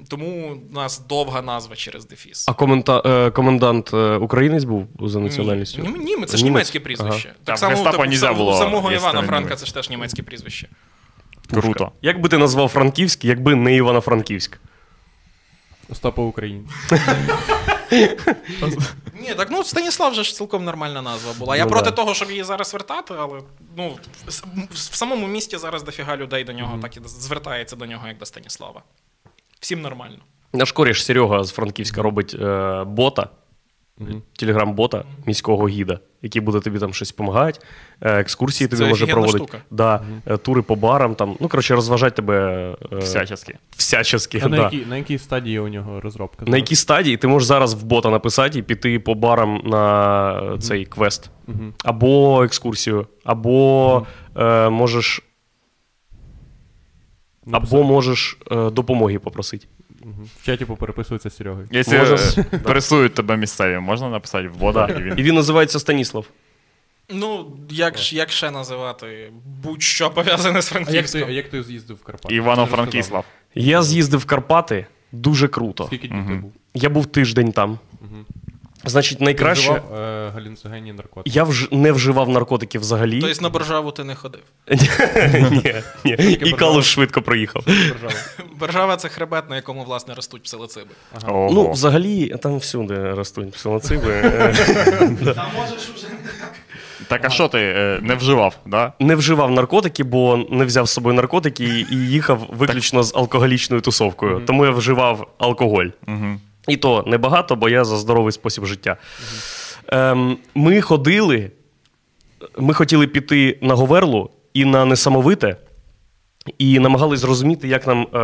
D: Тому у нас довга назва через дефіс.
B: А комента... е, комендант е, українець був за національністю?
D: Ні, ні, це ж
B: Німець?
D: німецьке прізвище.
B: Ага.
A: Там
D: Так само
A: Гестапо
D: типу,
A: було,
D: у самого Івана Франка це ж теж німецьке прізвище.
A: Круто.
B: Як би ти назвав Франківськ, якби не Івано-Франківськ?
C: Остапа Україні. *laughs*
D: Ні, так ну Станіслав же ж цілком нормальна назва була. Я
B: Ну,
D: проти
B: да.
D: того, щоб її зараз вертати, але ну в, в самому місті зараз дофіга людей до нього так і звертається до нього, як до Станіслава. Всім нормально.
B: Наш коріш Серега з Франківська робить е, бота, телеграм-бота міського гіда, який буде тобі там щось допомагати, е, екскурсії тобі
D: Це
B: може проводити.
D: штука.
B: Да, е, тури по барам, там, ну, коротше, розважати тебе е,
A: Всячески.
B: всячески.
C: А на, якій, на якій стадії у нього розробка?
B: На якій стадії ти можеш зараз в бота написати і піти по барам на е, цей квест, або екскурсію, або е, можеш. Або можеш е, допомоги попросити.
C: Мгм. В чаті попереписується з Серегою.
A: Якщо
B: Можна-
A: е, пересують тебе місцеві, можна написати в вода, і
B: І
A: він.
B: він називається Станіслав.
D: Ну, як, ж, як ще називати будь-що пов'язане з
C: А як ти,
D: Франківськом?
C: як ти з'їздив в Карпати?
A: Івано-Франкіслав.
B: Я з'їздив в Карпати дуже круто.
C: Скільки днів ти був?
B: Я був тиждень там. Значить, найкраще.
C: Ти вживав е, галюциногенні наркотики.
B: Я вж... не вживав наркотики взагалі.
D: Тобто на Боржаву ти не ходив. *laughs*
B: ні, ні. І. Калуш швидко проїхав.
D: Боржава *laughs* це хребет, на якому, власне, ростуть псилоциби.
B: Ну, взагалі, там всюди ростуть псилоциби. *laughs* Е,
D: Та можеш уже
A: Так а що ти е, не вживав, да?
B: Не вживав наркотики, бо не взяв з собою наркотики і- і їхав виключно з алкоголічною тусовкою. Тому я вживав алкоголь.
A: Угу.
B: І то небагато, бо я за здоровий спосіб життя. Ем, ми ходили, ми хотіли піти на Говерлу і на Несамовите. і намагались зрозуміти, як нам е,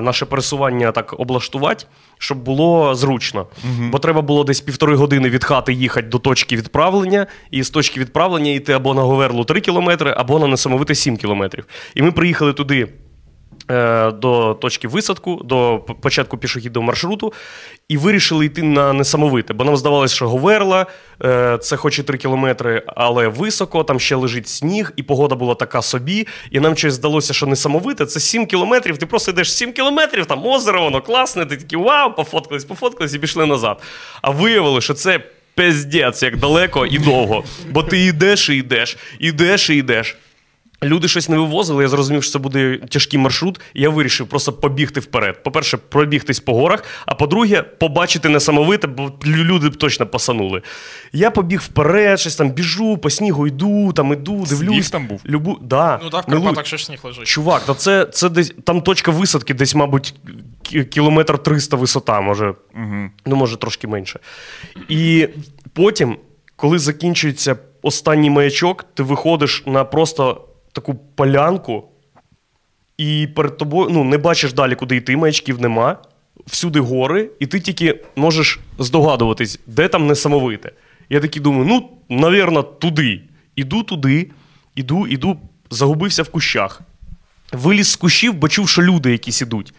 B: наше пересування так облаштувати, щоб було зручно. Бо треба було десь півтори години від хати їхати до точки відправлення, і з точки відправлення йти або на Говерлу 3 кілометри, або на несамовите 7 кілометрів. І ми приїхали туди. Е, До точки висадку, до початку пішохідного маршруту, і вирішили йти на несамовите, бо нам здавалося, що Говерла е, це хоч і 3 кілометри, але високо, там ще лежить сніг, і погода була така собі. І нам щось здалося, що несамовите це 7 кілометрів. Ти просто йдеш 7 кілометрів, там озеро, воно класне, ти такий вау, пофоткались, пофоткались і пішли назад. А виявилося, що це пиздець, як далеко і довго. Бо ти йдеш і йдеш, йдеш і йдеш. Люди щось не вивозили, я зрозумів, що це буде тяжкий маршрут, і я вирішив просто побігти вперед. По-перше, пробігтись по горах, а по-друге, побачити несамовите, бо люди б точно пасанули. Я побіг вперед, щось там біжу, по снігу йду, там іду, дивлюсь.
A: Сніг там був?
B: Любу... Да,
D: Ну так, в
B: милу-
D: Карпатах ще ж сніг лежить.
B: Чувак, та це, це десь там точка висадки, десь, мабуть, кілометр 300 висота, може, ну, може, трошки менше. І потім, коли закінчується останній маячок, ти виходиш на просто таку полянку, і перед тобою ну, не бачиш далі, куди йти, маячків нема. Всюди гори, і ти тільки можеш здогадуватись, де там несамовите. Я такий думаю, ну, навірно, туди. Іду туди, іду, іду, загубився в кущах. Виліз з кущів, бо що люди якісь ідуть.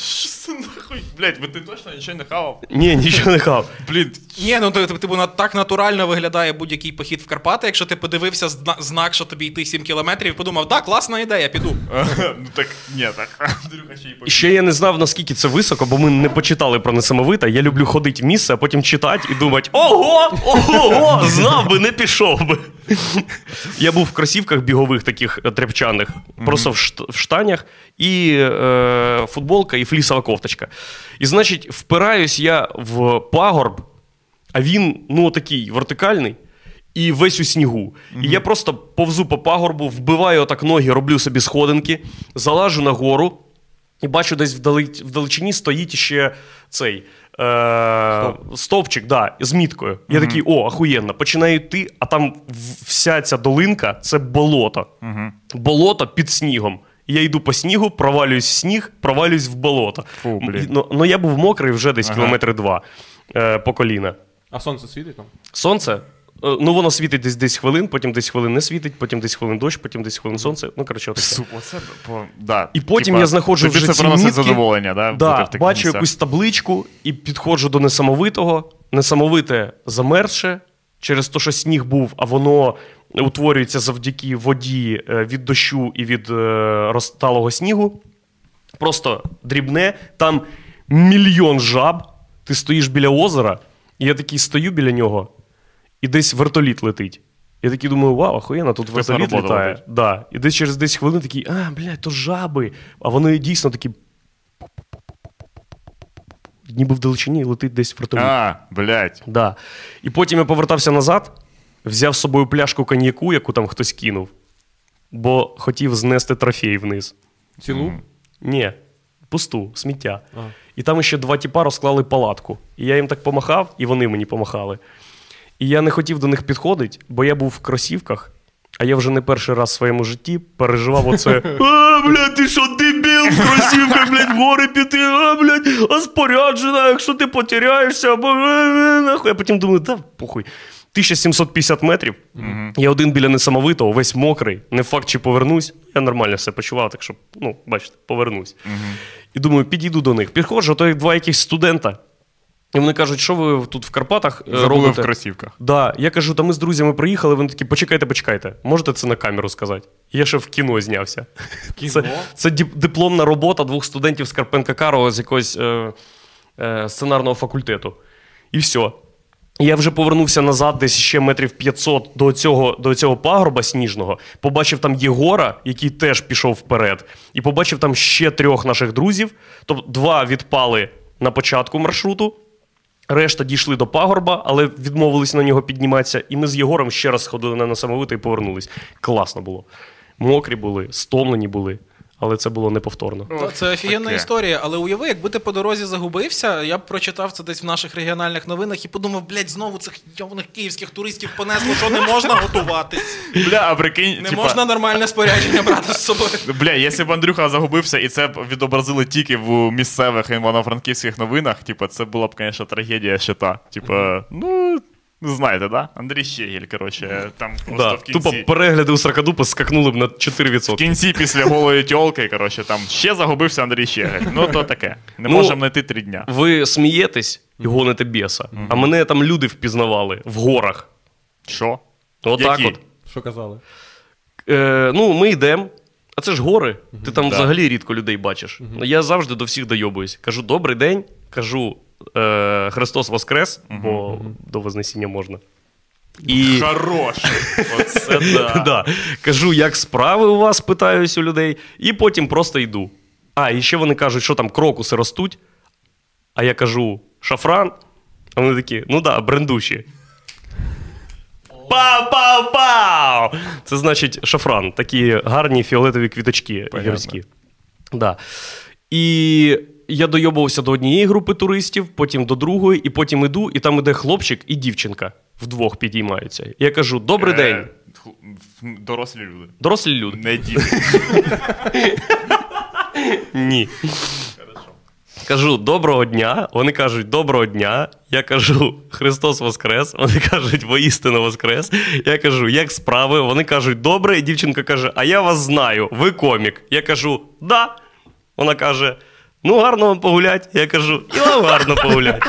A: Що це нахуй? Блять, ви ти точно нічого не хавав?
B: Ні, нічого не хав.
A: Блін,
D: Ні, ну ти- типу, на- так натурально виглядає будь-який похід в Карпати, якщо ти подивився зна- знак, що тобі йти 7 кілометрів, і подумав, так, класна ідея, піду. *laughs*
A: ну так, ні, так. *laughs* Андрюха ще й
B: І ще я не знав, наскільки це високо, бо ми не почитали про несамовите. Я люблю ходити в місце, а потім читати і думати: ого, ого, знав би, не пішов би. Я був в кросівках бігових, таких е, тряпчаних, просто в, шт- в штанях, і е, футболка, і флісова кофточка. І, значить, впираюсь я в пагорб, а він, ну, такий вертикальний. І весь у снігу. І я просто повзу по пагорбу, вбиваю отак ноги, роблю собі сходинки, залажу на гору і бачу, десь вдали, вдалечині стоїть ще цей е, стовпчик да, з міткою. Я такий, о, ахуєнно, починаю йти, а там вся ця долинка це болото. Болото під снігом. Я йду по снігу, провалююсь в сніг, провалююсь в болото.
A: Фу, блін.
B: Ну, ну я був мокрий вже десь кілометри два е, по коліна.
C: А сонце світить там?
B: Сонце. е, Ну, воно світить десь 10 хвилин, потім 10 хвилин не світить, потім 10 хвилин дощ, потім 10 хвилин сонце. Ну, коротше, отаке.
A: Су, оце по, да.
B: І потім
A: Типа,
B: я знаходжу
A: тобі
B: вже
A: це
B: ці
A: приносить
B: мітки.
A: задоволення, да? бути в таких
B: бачу
A: місцях?
B: якусь табличку і підходжу до несамовитого. Несамовите замерзше через те, що сніг був, а воно утворюється завдяки воді е, від дощу і від е, розталого снігу. Просто дрібне, там мільйон жаб. Ти стоїш біля озера, і я такий стою біля нього, і десь вертоліт летить. Я такий думаю, вау, охуєнно, тут вертоліт літає. Да. І десь через 10 хвилин такий, а, блядь, то жаби. А вони дійсно такі. Ніби в далечині летить десь вертоліт.
A: А, блядь.
B: Да. І потім я повертався назад, взяв з собою пляшку коньяку, яку там хтось кинув, бо хотів знести трофей вниз.
C: Цілу?
B: Ні, пусту, сміття. І там ще два тіпа розклали палатку. І я їм так помахав, і вони мені помахали. І я не хотів до них підходити, бо я був в кросівках, а я вже не перший раз в своєму житті переживав оце. *laughs* А, блядь, ти що, дебіл, в кросівках, блядь, в гори піти, а, блядь, а споряджена, якщо ти потеряєшся, або е, е, нахуй. Я потім думаю, да, похуй. 1750 метрів. Я один біля несамовитого, весь мокрий. Не факт, чи повернусь. Я нормально все почував, так що, ну, бачите, повернусь. І думаю, підійду до них. Підходжу, то як два якихось студента. І вони кажуть, що ви тут в Карпатах е,
A: Забули
B: робите?
A: в кросівках.
B: Да, я кажу, та ми з друзями приїхали, вони такі, почекайте, почекайте. Можете це на камеру сказати? Я ще в кіно знявся.
C: кіно?
B: Це, це дипломна робота двох студентів з Карпенка Карого з якогось е, е, сценарного факультету. І все. Я вже повернувся назад, десь ще метрів 500 до цього, до цього пагорба сніжного. Побачив там Єгора, який теж пішов вперед. І побачив там ще трьох наших друзів. Тобто два відпали на початку маршруту, Решта дійшли до пагорба, але відмовились на нього підніматися. І ми з Єгором ще раз сходили на несамовите і повернулись. Класно було. Мокрі були, стомлені були, але це було неповторно.
D: Та, Це офігенна
A: таке.
D: історія, але уяви, якби ти по дорозі загубився, я б прочитав це десь в наших регіональних новинах і подумав, блядь, знову цих йовних київських туристів понесло, що не можна готуватись.
A: Бля, а прикинь,
D: Не
A: типа,
D: можна нормальне спорядження брати з собою.
A: Бля, якщо б Андрюха загубився і це б відобразили тільки в місцевих івано-франківських новинах, типа, це була б, звісно, трагедія ще та. Типа, ну, знаєте, да? Андрій Щегель, коротше, там просто
B: Да,
A: в кінці.
B: тупо перегляди у Сракадупа скакнули б на 4%.
A: В кінці після голої тьолки, коротше, там ще загубився Андрій Щегель. Ну, то таке. Не
B: Ну,
A: можемо знайти три дня.
B: Ви смієтесь і гоните біса, а мене там люди впізнавали в горах.
A: Що?
B: Отак от.
C: Що казали?
B: Е, ну, ми йдемо. А це ж гори. Ти там
A: Да.
B: взагалі рідко людей бачиш. Я завжди до всіх дойобуюсь. Кажу, добрий день. Кажу, е, Христос Воскрес, бо до Вознесіння можна. І
A: Хороший. *laughs* Оце да. *laughs*
B: да. кажу, як справи у вас, питаюсь у людей, і потім просто йду. А, і ще вони кажуть, що там крокуси ростуть. А я кажу, шафран. А вони такі, ну да, брендуші. Пау-пау-пау! Це значить шафран, такі гарні фіолетові квіточки
A: Понятно.
B: гірські. Да. І я дойобувався до однієї групи туристів, потім до другої, і потім іду, і там іде хлопчик і дівчинка вдвох підіймаються. Я кажу: добрий день,
A: Е, Дорослі люди.
B: дорослі люди.
A: Не діти. *laughs*
B: Ні. Кажу, доброго дня. Вони кажуть, доброго дня. Я кажу, Христос Воскрес. Вони кажуть, воістину Воскрес. Я кажу, як справи? Вони кажуть, добре. І дівчинка каже, а я вас знаю, ви комік. Я кажу, да. Вона каже: ну, гарно вам погулять. Я кажу, і вам гарно погулять.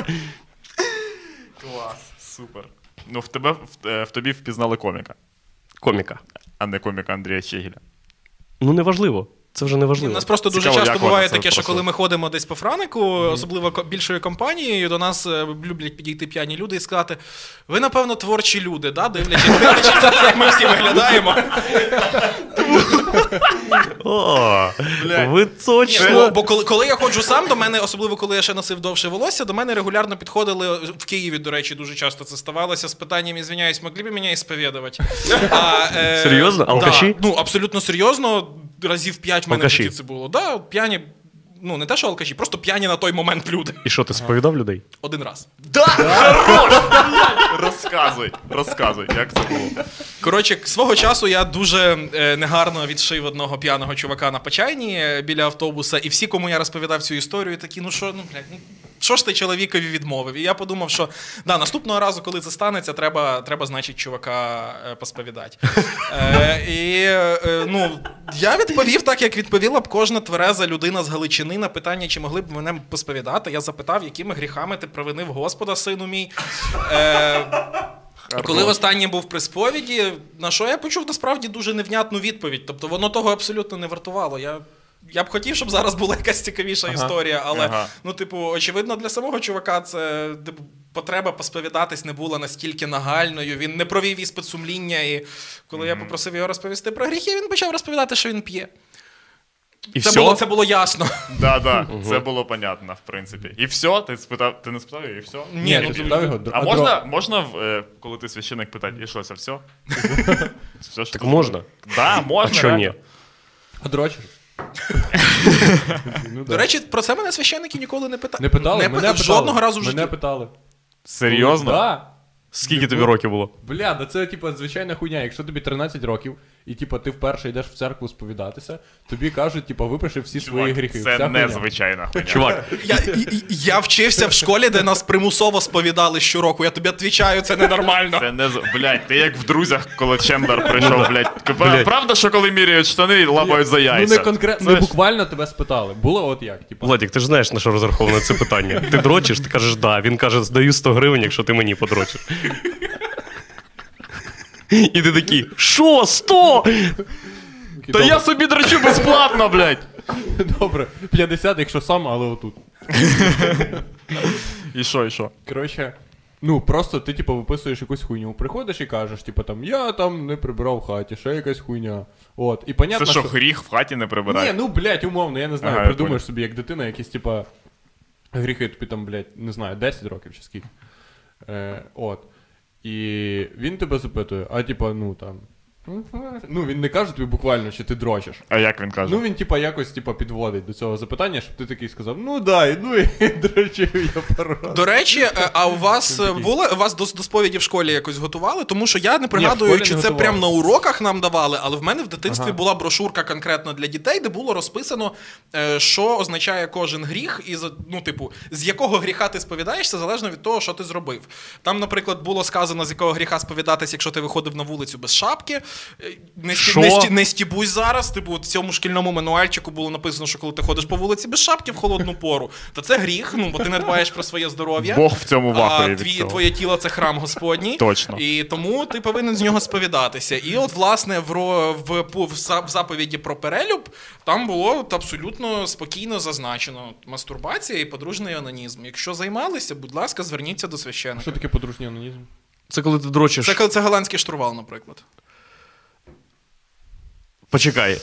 A: Клас, супер. Ну, в тебе в, е, в тобі впізнали коміка,
B: Коміка.
A: а не коміка Андрія Чегіля.
B: Ну, неважливо. Це вже
D: У
B: неважливо.
D: нас просто дуже
A: Цікаво,
D: часто буває таке, що коли ми ходимо десь по Франику, особливо більшою компанією, до нас е, люблять підійти п'яні люди і сказати: ви, напевно, творчі люди, да? дивлячись, *laughs* як ми всі виглядаємо.
B: О, ви
D: Ні,
B: точно.
D: бо, бо коли, коли я ходжу сам, до мене, особливо коли я ще носив довше волосся, до мене регулярно підходили в Києві, до речі, дуже часто це ставалося з питанням, ізвиняюсь, могли б мене ісповідувати? А, е,
B: Серйозно? Алкаші?
D: Да, ну, абсолютно серйозно. Разів п'ять в мене в житті це було. Да, п'яні, ну не те, що алкаші, просто п'яні на той момент люди.
B: І що, ти сповідав людей?
D: Один раз. Да! Хорош!
A: Розказуй, розказуй, як це було.
D: Коротше, свого часу я дуже е, негарно відшив одного п'яного чувака на Почайні е, біля автобуса, і всі, кому я розповідав цю історію, такі, ну що, ну блядь, ну що ж ти чоловікові відмовив? І я подумав, що да, наступного разу, коли це станеться, треба, треба значить, чувака е, посповідати. *laughs* Е, і е, ну, я відповів так, як відповіла б кожна твереза людина з Галичини на питання, чи могли б мене посповідати. Я запитав, якими гріхами ти провинив Господа, сину мій. Е, і коли востаннє був при сповіді, на що я почув насправді дуже невнятну відповідь. Тобто воно того абсолютно не вартувало. Я, я б хотів, щоб зараз була якась цікавіша історія, але
A: ага.
D: ну, типу, очевидно, для самого чувака це типу, потреба посповідатись не була настільки нагальною. Він не провів іспит сумління. І коли я попросив його розповісти про гріхи, він почав розповідати, що він п'є.
B: І
D: Це
B: все?
D: було, це було ясно.
A: Да, да, це було понятно, в принципі. І все, ти спитав, ти не спитав і все.
C: Ні,
D: ну,
C: ти спитав його.
A: А можна, можна е, коли ти священник питати, і що це все? *laughs* все що
B: Так можна.
A: Да,
B: А
A: можна.
B: що
A: реально.
B: ні?
C: А дрочиш? Ну,
D: До речі, про це мене священники ніколи не питали.
C: не питали, мене
D: питали. Жодного разу в
C: Мене питали.
A: Серйозно?
C: Да.
B: Скільки тобі років було?
C: Бля, да це типа звичайна хуйня. Якщо тобі 13 років, і типа ти вперше йдеш в церкву сповідатися, тобі кажуть, типа, випиши всі свої гріхи.
A: Це
C: Вся
A: незвичайна хуйня.
B: Чувак,
D: Я, і- я вчився в школі, де нас примусово сповідали щороку. Я тобі відповідаю, це ненормально.
A: Це не блядь, ти як в друзях, коли Чендер прийшов, блядь.
B: Блядь.
A: Правда, що коли міряють штани, лапають за
C: Ну
A: яйця?
C: не конкретно, не буквально тебе спитали. Було от як? Типа,
B: Владик, ти ж знаєш, на що розраховане це питання. Ти дрочиш, ти кажеш да. Він каже, здаю 100 гривень, якщо ти мені подрочиш. *laughs* І ти такий, що, 100?
A: Та я собі дрочу безплатно, блядь.
C: добре, 50, якщо сам, але отут.
A: І що, і що?
C: Коротше, ну просто ти, типу, виписуєш якусь хуйню, приходиш і кажеш, типу, там, я там не прибирав в хаті, ще якась хуйня. От, і понятно,
A: Це що, гріх в хаті не
C: Ні,
A: прибирає?
C: ну, блядь, умовно, я не знаю,
A: Ага, я
C: придумаєш
A: понял.
C: собі як дитина, якісь, типа, гріхи тобі там, блядь, не знаю, 10 років чи скільки. Е, от. І він тебе запитує, а типа, ну там, Ну, він не каже тобі буквально, що ти дрочиш.
A: А як він каже?
C: Ну, він, типа, якось типа, підводить до цього запитання, щоб ти такий сказав: ну да, ну і *laughs* дрочив я пару раз.
D: До речі, е, а у вас було вас до, до сповіді в школі якось готували? Тому що я не пригадую,
C: школі
D: чи
C: не
D: це прямо на уроках нам давали, але в мене в дитинстві
C: Ага.
D: була брошурка конкретно для дітей, де було розписано, е, що означає кожен гріх, і за- ну, типу, з якого гріха ти сповідаєшся, залежно від того, що ти зробив. Там, наприклад, було сказано, з якого гріха сповідатися, якщо ти виходив на вулицю без шапки. Не, сті- не, сті- не стібусь зараз. Типу, в цьому шкільному мануальчику було написано, що коли ти ходиш по вулиці без шапки в холодну пору, то це гріх, ну бо ти не дбаєш про своє здоров'я.
A: Бог в цьому вахує від
D: твій,
A: цього.
D: твоє тіло це храм Господній.
A: Точно.
D: І тому ти повинен з нього сповідатися. І от, власне, в, в, в в заповіді про перелюб там було от абсолютно спокійно зазначено мастурбація і подружний анонізм. Якщо займалися, будь ласка, зверніться до священника.
C: Що таке подружній анонізм?
B: Це коли ти дрочиш.
D: Це, коли- це голландський штурвал, наприклад.
B: Почекай.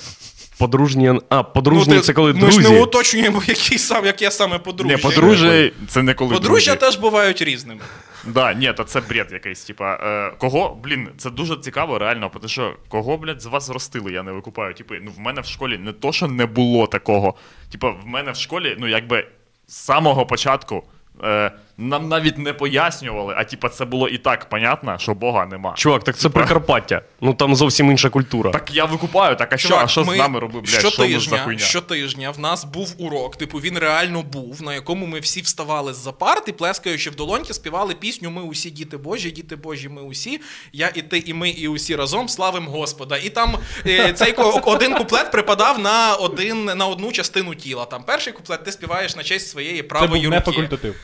B: Подружні. А, подружні
D: ти-
B: це коли
D: ми
B: друзі.
D: ж не уточнюємо, *laughs* який сам, яке саме подружжя.
A: Ні, подружжя це не коли
D: Подружжя
A: друзі.
D: теж бувають різними.
A: Да, ні, то це бред якийсь. Типа, е, кого, блін, це дуже цікаво, реально, тому що кого, блядь, з вас зростили, я не викупаю. Типу, ну в мене в школі не то, що не було такого. Типа, в мене в школі, ну якби з самого початку е, нам навіть не пояснювали, а типа це було і так понятно, що Бога нема.
B: Чувак, так це Прикарпаття. Ну там зовсім інша культура.
A: Так я викупаю, так а що,
D: Чувак,
A: а що
D: ми
A: з нами робив, блядь, що ми за
D: щотижня,
A: хуйня?
D: щотижня в нас був урок, типу він реально був, на якому ми всі вставали з-за парт і плескаючи в долоньки, співали пісню Ми усі діти Божі, діти Божі, ми усі. Я і ти, і ми, і усі разом славим Господа. І там е, цей ко- один куплет припадав на один на одну частину тіла. Там перший куплет ти співаєш на честь своєї
C: Це
D: правої
C: був не
D: руки.
C: факультатив.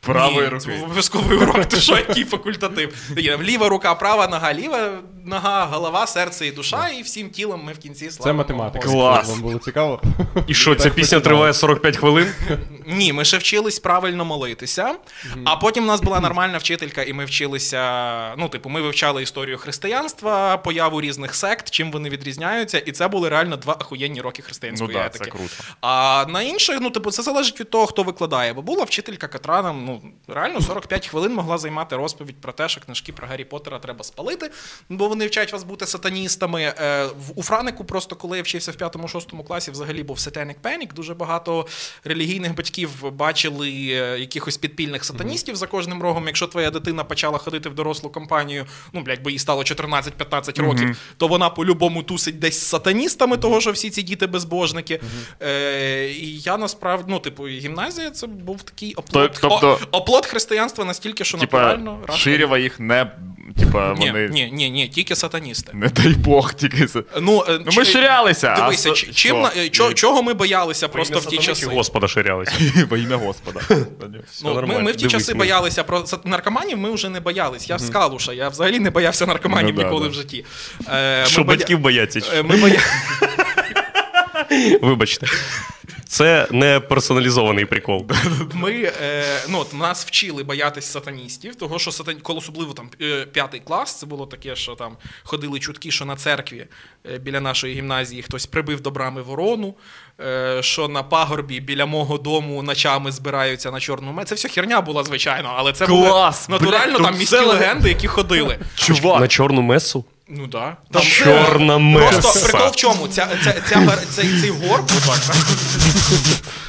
A: Правої
D: Ні,
A: руки.
D: Обов'язковий урок, ти що, який факультатив. Є Ліва рука, права нога, ліва нога, голова, серце і душа, і всім тілом ми в кінці
C: Це математика.
A: Клас.
C: Вам було цікаво?
B: І що, ця пісня триває 45 хвилин?
D: Ні, ми ще вчились правильно молитися. А потім у нас була нормальна вчителька, і ми вчилися. Ну, типу, ми вивчали історію християнства, появу різних сект, чим вони відрізняються, і це були реально два ахуєнні роки
A: Ну
D: християнської
A: да, це круто.
D: А на інших, ну, типу, це залежить від того, хто викладає. Бо була вчителька, котра нам ну, реально 45 хвилин могла займати розповідь про те, що книжки про Гаррі Поттера треба спалити, бо вони вчать вас бути сатаністами. Е, в- у Франику, просто коли я вчився в 5-6 класі, взагалі був Satanic Panic. Дуже багато релігійних батьків бачили е, якихось підпільних сатаністів за кожним рогом. Якщо твоя дитина почала ходити в дорослу компанію, ну, блядь, бо їй стало 14-15 років, то вона по-любому тусить десь з сатаністами, того, що всі ці діти безбожники. Е, і я насправді, ну, типу, гімназія це був такий оплот,
A: То- тобто-
D: о- оплот християнства настільки, що
A: Типа,
D: натурально.
A: Ширєва їх не. Типа,
D: Ні,
A: вони.
D: ні, ні, ні, тільки сатаністи.
A: Не дай Бог, тільки.
D: Ну, е,
A: Ну, ми
D: чи-
A: ширялися.
D: Дивися, чим, на- е, чо- чого ми боялися просто в ті часи?
B: Господа ширялися. *laughs*
A: Во ім'я Господа.
D: Ну, ми, ми в ті
B: Дивись,
D: часи
B: ми-
D: боялися про наркоманів, ми вже не боялись. Я з калуша, я взагалі не боявся наркоманів
A: Ну,
D: ніколи
A: да.
D: в житті. Е,
B: Що батьків бояться?
D: Ми боя... *laughs*
B: Вибачте. Це не персоналізований прикол. *laughs*
D: Ми е, ну, от нас вчили боятись сатаністів, того що сатан... коли особливо там е, п'ятий клас, це було таке, що там ходили чутки, що на церкві е, біля нашої гімназії хтось прибив до брами ворону, е, що на пагорбі біля мого дому ночами збираються на чорну мед. Це все херня була, звичайно, але це
A: Клас!
D: були натурально
A: Блядь,
D: там міські
A: все
D: легенди, які ходили.
A: Чувак,
B: На чорну месу?
D: Ну да.
B: Там Чорна меса.
D: Просто прикол в чому? Ця, ця, ця, ця, цей, цей горб. Отак. *laughs*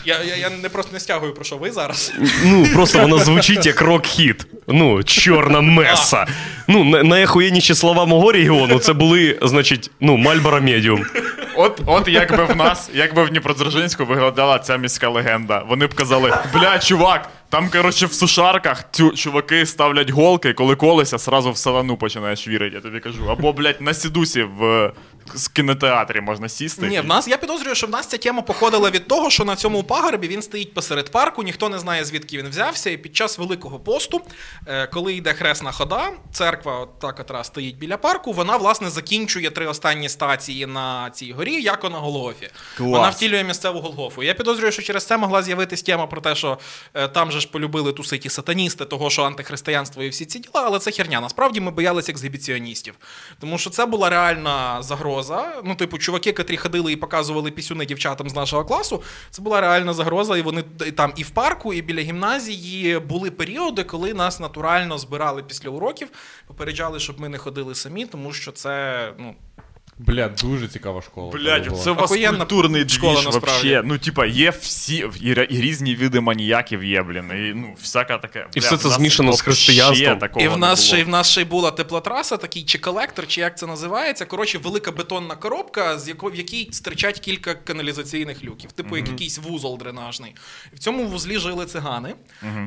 D: Я, я, я не просто не стягую, про що ви зараз.
B: Ну, просто воно звучить як рок-хіт. Ну, чорна *laughs* меса. Ну, на- найахуєнніші слова мого регіону це були, значить, ну, Marlboro Medium.
A: От, от якби в нас, якби в Дніпродзержинську виглядала ця міська легенда. Вони б казали: бля, чувак, там, коротше, в сушарках цю чуваки ставлять голки, коли колешся, сразу в сатану починаєш вірити, я тобі кажу. Або, блядь, на сідушці в с- кінотеатрі можна сісти.
D: Ні, в нас я підозрюю, що в нас ця тема походила від того, що на цьому пагорбі він стоїть посеред парку, ніхто не знає, звідки він взявся. І під час Великого посту, е, коли йде хресна хода, церква, от та, котра стоїть біля парку, вона власне закінчує три останні стації на цій горі, як на Голгофі.
A: Клас.
D: Вона втілює місцеву Голгофу. Я підозрюю, що через це могла з'явитись тема про те, що е, там же ж полюбили тусити сатаністи, того, що антихристиянство і всі ці діла, але це херня. Насправді ми боялися ексгібіціоністів. Тому що це була реальна загроза. Ну, типу, чуваки, котрі ходили і показували пісюни дівчатам з нашого класу, це була реальна загроза, і вони і там і в парку, і біля гімназії були періоди, коли нас натурально збирали після уроків, попереджали, щоб ми не ходили самі, тому що це ну.
C: Бля, дуже цікава школа.
A: Блядь,
C: була.
A: це у вас
D: Охуєнна
A: культурний
D: школа,
A: двіж
D: насправді.
A: вообще. Ну, типа, є всі, і, і різні види маніяків є, блін. І, ну, всяка таке.
B: І
A: бля,
B: все
A: в
B: це
A: нас
B: змішано з
A: вообще
B: християнством.
A: такого
D: І в
A: не
D: нас,
A: було.
D: ще, і в нас ще й була теплотраса, такий чи колектор, чи як це називається. Коротше, велика бетонна коробка, з яко, в якій стирчать кілька каналізаційних люків, типу як якийсь вузол дренажний. І в цьому вузлі жили цигани.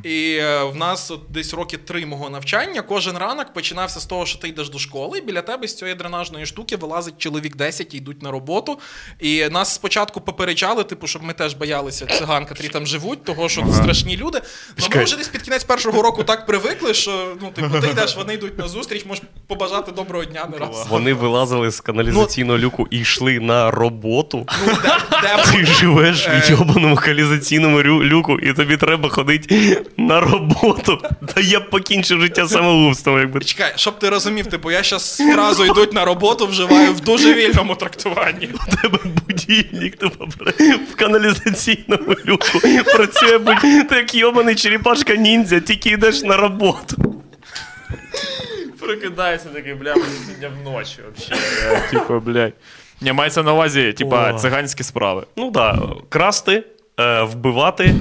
D: І е, в нас от десь роки три мого навчання. Кожен ранок починався з того, що ти йдеш до школи, і біля тебе з цієї дренажної штуки вилазить чоловік 10 і йдуть на роботу. І нас спочатку попереджали, типу, щоб ми теж боялися циган, котрі там живуть, того що страшні люди. Ну ми вже десь під кінець першого року так привикли, що ну, типу, ти йдеш, вони йдуть на зустріч, можеш побажати доброго дня не раз.
B: Вони вилазили з каналізаційного люку і йшли на роботу.
D: Ну, де, де
B: Ти живеш в йобаному каналізаційному люку, і тобі треба ходити на роботу. Та я б покінчив життя самогубством, якби.
D: Чекай, щоб ти розумів, типу, я зараз фразу йдуть на роботу, вживаю в дуже вільному трактуванні.
B: У тебе будильник в каналізаційному люку. Працює будь ти як йобаний черепашка ніндзя, тільки йдеш на роботу.
A: Прокидається такий, бля, сьогодні вночі вообще. Типа, блядь. Ні, мається на увазі, типа, циганські справи.
B: Ну так, да, красти, е, вбивати, е,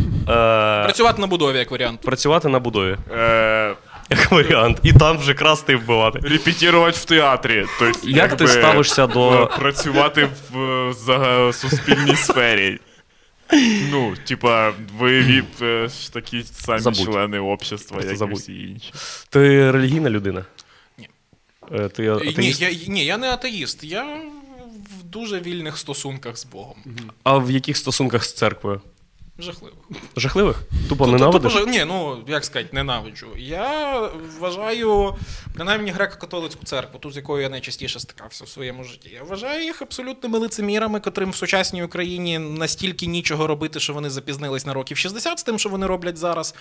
D: Працювати на будові як варіант.
B: працювати на будові.
A: Е,
B: Як варіант. І там вже красти і вбивати.
A: репетирувати в театрі. Тобто,
B: Як ти ставишся до-
A: е, Працювати в е, за- суспільній сфері. Ну, типа, ви віп е, ж такі самі
B: Забудь.
A: члени общества,
B: Просто
A: як і
B: забудь.
A: всі інші.
B: Ти релігійна людина?
D: Ні.
B: Е, Ти
D: Ні,
B: атеїст?
D: я, ні, я не атеїст, я в дуже вільних стосунках з Богом.
B: А в яких стосунках з церквою?
D: Жахливо.
B: Жахливих? Тупо
D: Ту-
B: ненавидиш?
D: тупо Ні, ну як сказати, ненавиджу. Я вважаю, принаймні греко-католицьку церкву, ту, з якою я найчастіше стикався в своєму житті. Я вважаю їх абсолютними лицемірами, котрим в сучасній Україні настільки нічого робити, що вони запізнились на років 60 з тим, що вони роблять зараз.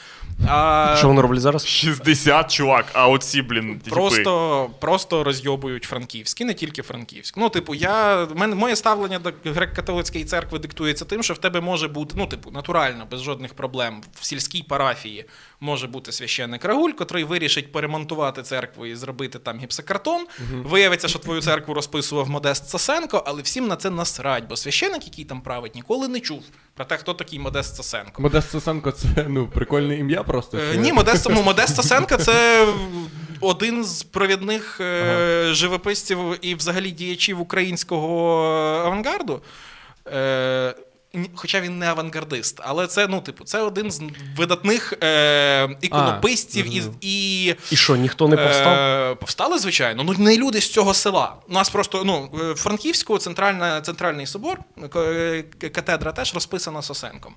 D: А
B: Що вони роблять зараз?
A: 60, чувак, а оці, блін, типи.
D: Просто, просто розйобують франківські, не тільки франківськ. Ну, типу, я, мене, моє ставлення до греко-католицької церкви диктується тим, що в тебе може бути, ну, типу, натурально, без жодних проблем. В сільській парафії може бути священник Рагуль, котрий вирішить перемонтувати церкву і зробити там гіпсокартон. Виявиться, що твою церкву розписував Модест Сосенко, але всім на це насрать, бо священик, який там править, ніколи не чув про те, хто такий Модест Сосенко.
C: Модест Сосенко це ну, прикольне ім'я просто.
D: Е,
C: чи-
D: Ні, Модест, ну, Модест Сосенко це *laughs* один з провідних е, живописців і взагалі діячів українського авангарду. Е, ні- Хоча він не авангардист, але це, ну, типу, це один з видатних е, іконописців і,
C: зрозумів.
D: і
B: І що, ніхто не повстав?
D: Е, повстали, звичайно. Ну, не люди з цього села. У нас просто ну, е, в Франківську центральна, центральний собор, е, катедра теж розписана Сосенком.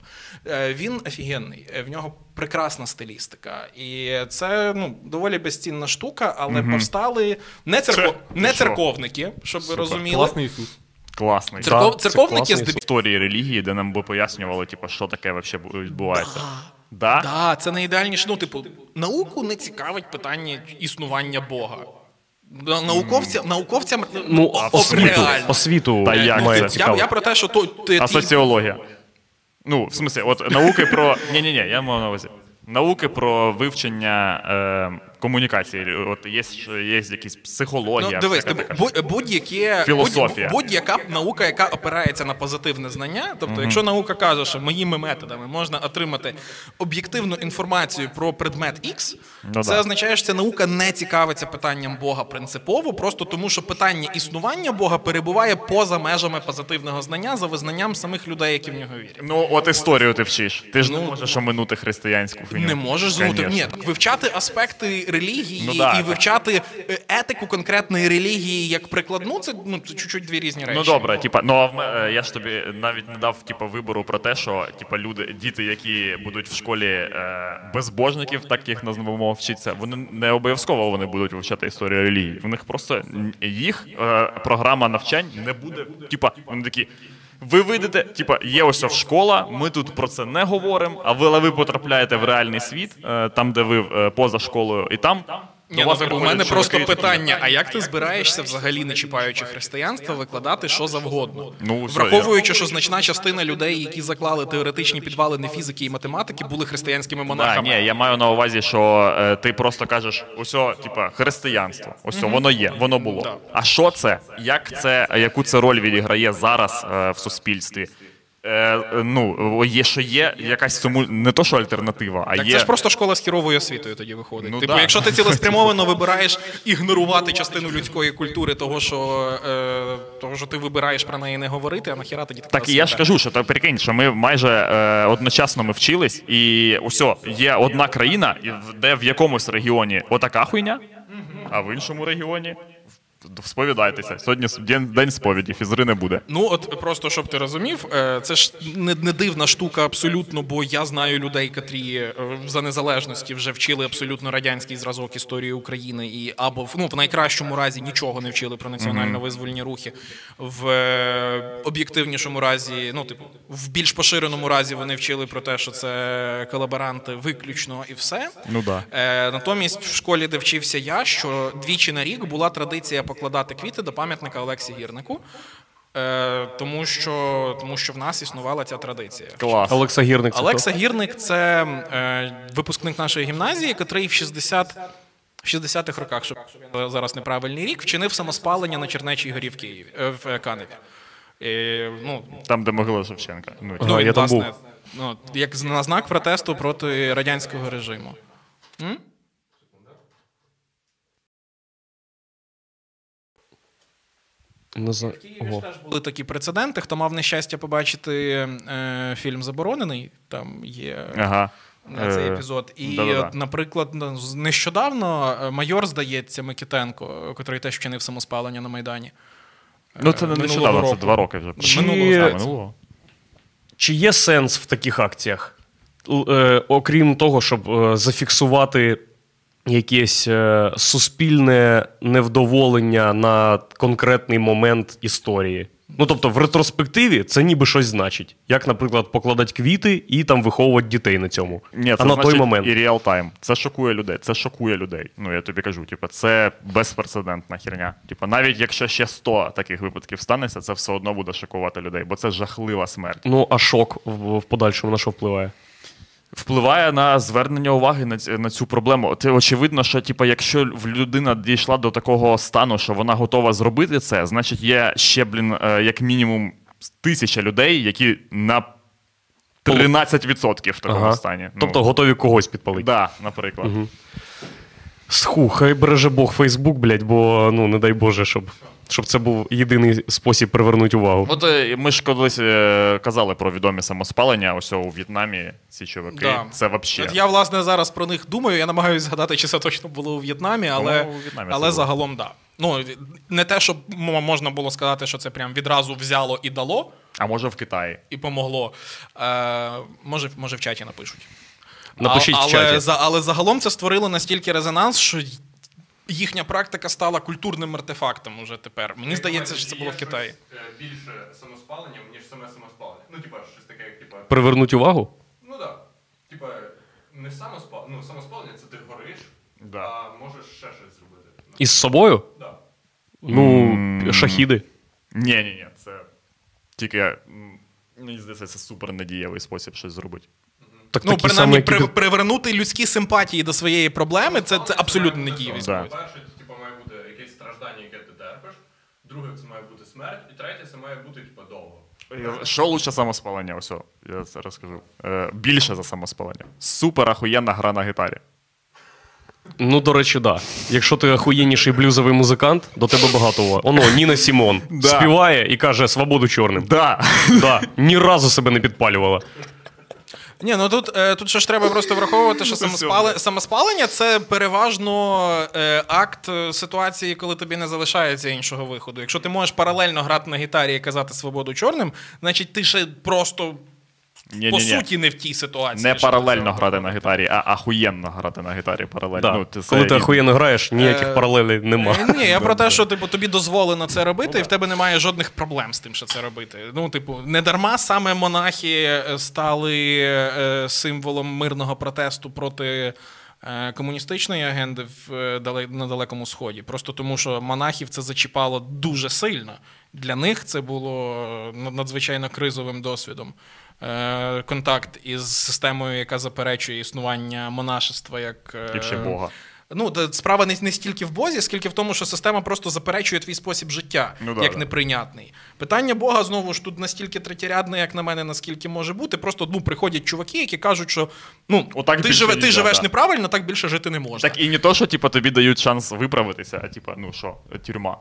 D: Е, Він офігенний, е, в нього прекрасна стилістика. І це ну, доволі безцінна штука, але повстали не, церков...
A: Це-
D: не церковники, щоб ви розуміли.
C: Класний Ісус.
A: Класний.
D: Церков...
B: Да,
D: церковники
B: класний
D: здеб...
A: Історії релігії, де нам би пояснювали, типу, що таке вообще бу- відбувається. Да?
D: Да, це найідеальніше. Ну, типу, науку не цікавить питання існування Бога. На- Науковцям,
B: Ну,
D: о-
B: освіту, освіту
A: Та як це?
D: Я, я про те, що то, ти,
A: А соціологія. Ну, в смысле, от науки про. Ні-ні-ні, я мав на увазі. Науки про вивчення е, комунікації. От є, є якісь психологія.
D: Ну, дивись, будь-яке,
A: Філософія.
D: будь- будь-яка наука, яка опирається на позитивне знання. Тобто, якщо наука каже, що моїми методами можна отримати об'єктивну інформацію про предмет X,
A: Ну
D: це
A: да.
D: означає, що ця наука не цікавиться питанням Бога принципово, просто тому, що питання існування Бога перебуває поза межами позитивного знання за визнанням самих людей, які в нього вірять.
A: Ну, от історію ти вчиш. Ти ж не
D: Ну,
A: можеш оминути християнську хуйню.
D: Не можеш змути. Ні, так вивчати аспекти релігії
A: Ну да,
D: і
A: так.
D: вивчати е, етику конкретної релігії як прикладну, це ну це чуть-чуть дві різні речі.
A: Ну добре, типа, ну а е, я ж тобі навіть не дав типа вибору про те, що типа люди, діти, які будуть в школі е, безбожників, так їх назвемо вчитися, вони не обов'язково вони будуть вивчати історію релігії. В них просто їх е, програма навчань не буде. Типа, вони такі. Ви вийдете, типа, є ось ось школа, ми тут про це не говоримо, а ви, але ви потрапляєте в реальний світ, е, там, де ви е, поза школою, і там.
D: Ні, ну, у мене просто питання: а як ти збираєшся, взагалі не чіпаючи християнство, викладати що завгодно?
A: Ну, все,
D: Враховуючи, що значна частина людей, які заклали теоретичні підвалини фізики і математики, були християнськими
A: Да,
D: монахами.
A: ні, я маю на увазі, що е, ти просто кажеш, усьо, типа, християнство. Ось воно є, воно було.
D: Да.
A: А що це? Як це, яку це роль відіграє зараз е, в суспільстві? Е, е, ну, є, що є якась цьому не то, що альтернатива, а
D: Так
A: є.
D: це ж просто школа з хіровою освітою тоді виходить.
A: Ну,
D: типу,
A: да.
D: якщо ти цілеспрямовано *laughs* вибираєш ігнорувати частину людської культури, того що, е, того, що ти вибираєш про неї не говорити, а нахіра тоді така
A: Так і я ж кажу, що то прикинь, що ми майже е, одночасно ми вчились, і усе, є одна країна, де в якомусь регіоні отака хуйня, а в іншому регіоні сповідайтеся. Сьогодні день, день сповіді, фізри не буде.
D: Ну, от просто щоб ти розумів, е, це ж не, не дивна штука абсолютно, бо я знаю людей, котрі е, за незалежності вже вчили абсолютно радянський зразок історії України, і або ну, в найкращому разі нічого не вчили про національно-визвольні рухи. В е, об'єктивнішому разі, ну, типу, в більш поширеному разі вони вчили про те, що це колаборанти виключно і все.
A: Ну да.
D: Натомість в школі, де вчився я, що двічі на рік була традиція покладати квіти до пам'ятника Олексі Гірнику. Е, тому, що, тому що в нас існувала ця традиція.
A: Клас.
B: Олекса Гірник. це
D: Олекса Гірник це е, випускник нашої гімназії, котрий в 60 в 60-х роках, щоб я зараз неправильний рік, вчинив самоспалення на Чернечій горі в Києві е, в Каневі. Е, ну,
A: Там, де могила Шевченка. Ну,
D: ну,
B: я там був.
D: Ну, як на знак протесту проти радянського режиму.
B: Не знаю. Ого.
D: Теж були такі прецеденти. Хто мав нещастя побачити е, фільм Заборонений, там є
A: Ага.
D: е, цей
A: Е,
D: епізод. І,
A: да-да-да.
D: наприклад, ну, нещодавно е, майор, здається, Микитенко, котрий теж вчинив самоспалення на Майдані.
A: Ну, це не нещодавно, це два роки вже.
B: Чи-
D: Минулого,
A: минулого.
B: Чи є сенс в таких акціях? Е, окрім того, щоб е, зафіксувати якесь е, суспільне невдоволення на конкретний момент історії. Ну тобто, в ретроспективі це ніби щось значить. Як, наприклад, покладати квіти і там виховувати дітей на цьому.
A: Ні,
B: а на
A: значить
B: той момент.
A: і реал-тайм. Це шокує людей. Це шокує людей. Ну я тобі кажу, типу, це безпрецедентна херня. Типу, навіть якщо ще 100 таких випадків станеться, це все одно буде шокувати людей, бо це жахлива смерть.
B: Ну, а шок в, в подальшому на що впливає?
A: Впливає на звернення уваги на, на цю проблему. Ти очевидно, що типу, якщо людина дійшла до такого стану, що вона готова зробити це, значить є ще, блін, е, як мінімум тисяча людей, які на 13% в такому стані. Ну,
B: Тобто готові когось підпалити.
A: да, наприклад.
B: Сху, хай береже Бог Фейсбук, блядь, бо ну не дай Боже, щоб, щоб це був єдиний спосіб привернути увагу.
A: От е, ми ж колись е, казали про відомі самоспалення, ось у В'єтнамі ці чуваки.
D: Да.
A: Це взагалі.
D: Я, власне, зараз про них думаю. Я намагаюся згадати, чи це точно було у В'єтнамі, але,
A: По-моєму, у В'єтнамі
D: але загалом так. Да. Ну, не те, щоб можна було сказати, що це прям відразу взяло і дало,
A: А може в Китаї.
D: і помогло. Е, може, може, в чаті напишуть.
B: Напишіть
D: А-
B: в
D: але,
B: чаті.
D: За, але загалом це створило настільки резонанс, що їхня практика стала культурним артефактом уже тепер. Мені здається, що це було в Китаї.
C: Більше самоспалення, ніж саме самоспалення. Ну, типа, щось таке, як типа.
B: Привернуть увагу?
C: Ну так. Типа, не самоспалення. Ну, самоспалення це ти гориш,
A: Да.
C: а можеш ще щось зробити.
B: Із собою?
C: Да.
B: Ну, шахіди.
A: Ні, ні, ні, це тільки мені здається, це супер надієвий спосіб щось зробити.
B: Так
D: Ну,
B: такі
D: принаймні,
B: самі,
D: при,
B: ти-
D: привернути людські симпатії до своєї проблеми це, це абсолютно не дієвість.
A: Да.
C: Перше, типа, має бути якесь страждання, яке ти терпиш. Друге, це має бути смерть. І третє, це має бути, типа, довго.
A: Що лучше самоспалення? Ось, я це розкажу. Е, більше за самоспалення. Супер ахуєнна гра на гітарі.
B: Ну, до речі, да. Якщо ти охуєнніший блюзовий музикант, до тебе багато уваги. Оно, Ніна Сімон
A: Да.
B: співає і каже свободу чорним.
A: Да.
B: Да. Ні разу себе не підпалювала.
D: Ні, ну тут, е, тут ще ж треба просто враховувати, що *laughs* самоспали, самоспалення це переважно е, акт е, ситуації, коли тобі не залишається іншого виходу. Якщо ти можеш паралельно грати на гітарі і казати свободу чорним, значить ти ще просто
A: Ні,
D: по
A: ні, ні.
D: суті не в тій ситуації.
A: Не паралельно
D: цього
A: грати на гітарі, а ахуєнно грати на гітарі паралельно.
B: Да.
A: Ну, ти це
B: Коли ти
A: рівно.
B: охуєнно граєш, ніяких
D: Е,
B: паралелей нема.
D: Е, Ні, я про те, що типу, тобі дозволено це робити, і в тебе немає жодних проблем з тим, що це робити. Ну, типу, не дарма саме монахи е, стали е, символом мирного протесту проти. е, Комуністичної агенди в е, на Далекому Сході. Просто тому, що монахів це зачіпало дуже сильно. Для них це було е, надзвичайно кризовим досвідом. Е, Контакт із системою, яка заперечує існування монашества як е,
A: Як ще Бога.
D: Ну, справа не, не стільки в Бозі, скільки в тому, що система просто заперечує твій спосіб життя
A: Ну да,
D: як
A: да.
D: неприйнятний. Питання Бога знову ж тут настільки третєрядне, як на мене, наскільки може бути. Просто ну, приходять чуваки, які кажуть, що ну,
A: Отак
D: ти, живе, ти
A: да,
D: живеш
A: да.
D: неправильно, так більше жити не можна.
A: Так і не то, що типу, тобі дають шанс виправитися, а типа, ну що, тюрма.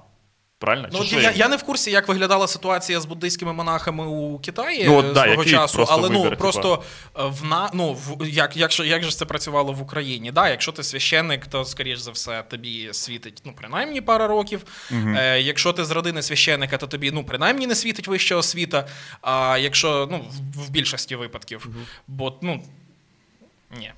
A: Правильно?
D: Ну,
A: Чи
D: я, я не в курсі, як виглядала ситуація з буддийськими монахами у Китаї
A: Ну, от, да,
D: свого часу,
A: просто
D: але ну
A: вибір,
D: просто е, в на ну в як, як, ж- як же це працювало в Україні? Да, якщо ти священник, то скоріш за все тобі світить ну принаймні пара років. Е, якщо ти з родини священника, то тобі ну принаймні не світить вища освіта. А якщо ну в, в більшості випадків, бо ну ні.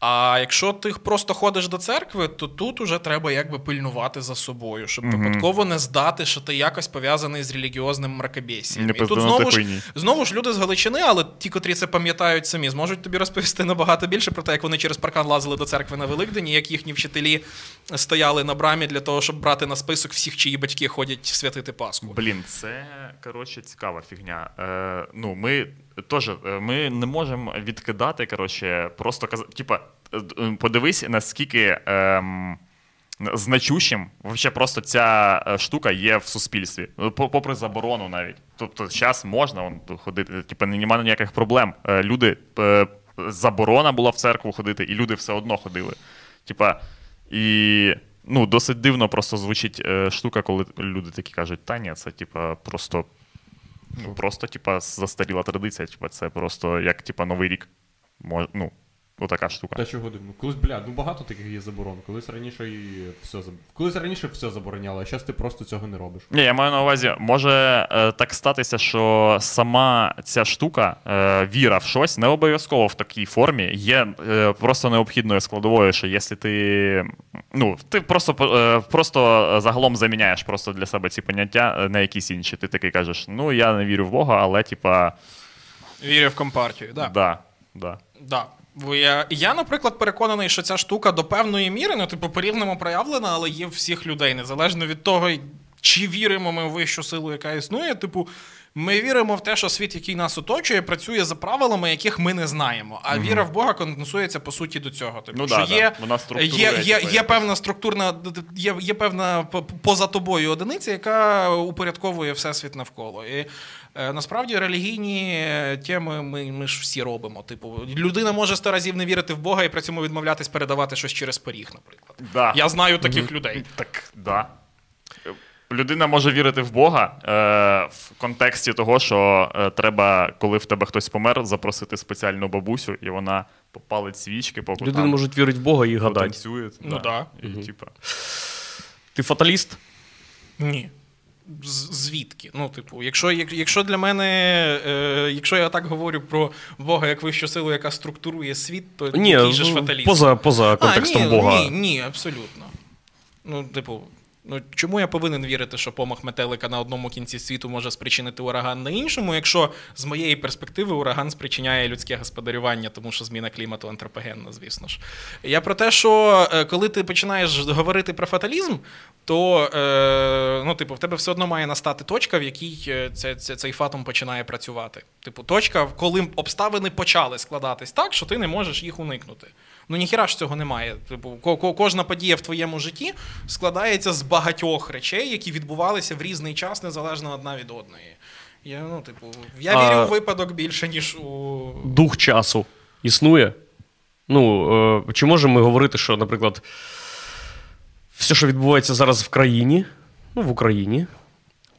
D: А якщо ти просто ходиш до церкви, то тут уже треба якби пильнувати за собою, щоб випадково не здати, що ти якось пов'язаний з релігіозним мракобесієм. І тут знову ж, знову ж люди з Галичини, але ті, котрі це пам'ятають самі, зможуть тобі розповісти набагато більше про те, як вони через паркан лазили до церкви на Великдені, як їхні вчителі стояли на брамі для того, щоб брати на список всіх, чиї батьки ходять святити Пасху.
A: Блін, це коротше цікава фігня. Е, ну, ми теж е, ми не можемо відкидати, коротше, просто казати. Типа, е, е, подивись, наскільки. Ем, Значущим вообще просто ця е, штука є в суспільстві, Ну, попри заборону навіть. Тобто зараз можна он, ходити, типу, немає ніяких проблем. Е, Люди е, заборона була в церкву ходити, і люди все одно ходили. Типа, і ну, досить дивно просто звучить е, штука, коли люди такі кажуть, та ні, це типа просто. Ну, просто, типа, застаріла традиція. Типа, це просто як типа Новий рік. Мож, ну, отака штука.
C: Та чого дивно? Колись, бля, ну багато таких є заборон. Колись раніше і все заб- Колись раніше все забороняло, а зараз ти просто цього не робиш.
A: Ні, я маю на увазі, може е, так статися, що сама ця штука, е, віра в щось, не обов'язково в такій формі, є е, просто необхідною складовою, що якщо ти. Ну, ти просто, е, просто загалом заміняєш просто для себе ці поняття е, на якісь інші. Ти такий кажеш, ну я не вірю в Бога, але типа.
D: Вірю в компартію. Да.
A: Да, да.
D: Да. Бо я, я, наприклад, переконаний, що ця штука до певної міри, ну, типу, по-рівному проявлена, але є в всіх людей, незалежно від того, чи віримо ми в вищу силу, яка існує. Типу, ми віримо в те, що світ, який нас оточує, працює за правилами, яких ми не знаємо. А віра в Бога конденсується по суті до цього. Типу,
A: Ну
D: що
A: да, да.
D: є,
A: Вона структурує,
D: є, є, є певна структурна, є, є певна поза тобою одиниця, яка упорядковує всесвіт навколо. І насправді релігійні е, теми ми, ми ж всі робимо. Типу, людина може сто разів не вірити в Бога і при цьому відмовлятись передавати щось через поріг, наприклад.
A: Да.
D: Я знаю таких людей.
A: Так, да. Людина може вірити в Бога е, в контексті того, що е, треба, коли в тебе хтось помер, запросити спеціальну бабусю, і вона попалить свічки, поки
B: Людина
A: там
B: може вірити в Бога і гадати.
A: танцює.
D: Ну да.
A: І, типа,
B: Ти фаталіст?
D: Ні. Звідки? Ну, типу, якщо, якщо для мене, е, якщо я так говорю про Бога як вищу силу, яка структурує світ, то
B: Ні,
D: який же ж фаталіст?
B: поза, поза контекстом
D: а, ні,
B: Бога.
D: Ні, ні, абсолютно. Ну, типу, ну чому я повинен вірити, що помах метелика на одному кінці світу може спричинити ураган на іншому, якщо з моєї перспективи ураган спричиняє людське господарювання, тому що зміна клімату антропогенна, звісно ж. Я про те, що е, коли ти починаєш говорити про фаталізм, то е, ну, типу, в тебе все одно має настати точка, в якій е, це, це, цей фатум починає працювати. Типу, точка, коли обставини почали складатись так, що ти не можеш їх уникнути. Ну ніхіра ж цього немає. Типу, ко- ко- кожна подія в твоєму житті складається з багатьох речей, які відбувалися в різний час, незалежно одна від одної. Я, ну, типу, я
B: А-
D: в випадок більше, ніж у.
B: Дух часу існує. Ну, е, чи можемо ми говорити, що, наприклад, все, що відбувається зараз в країні, ну, в Україні,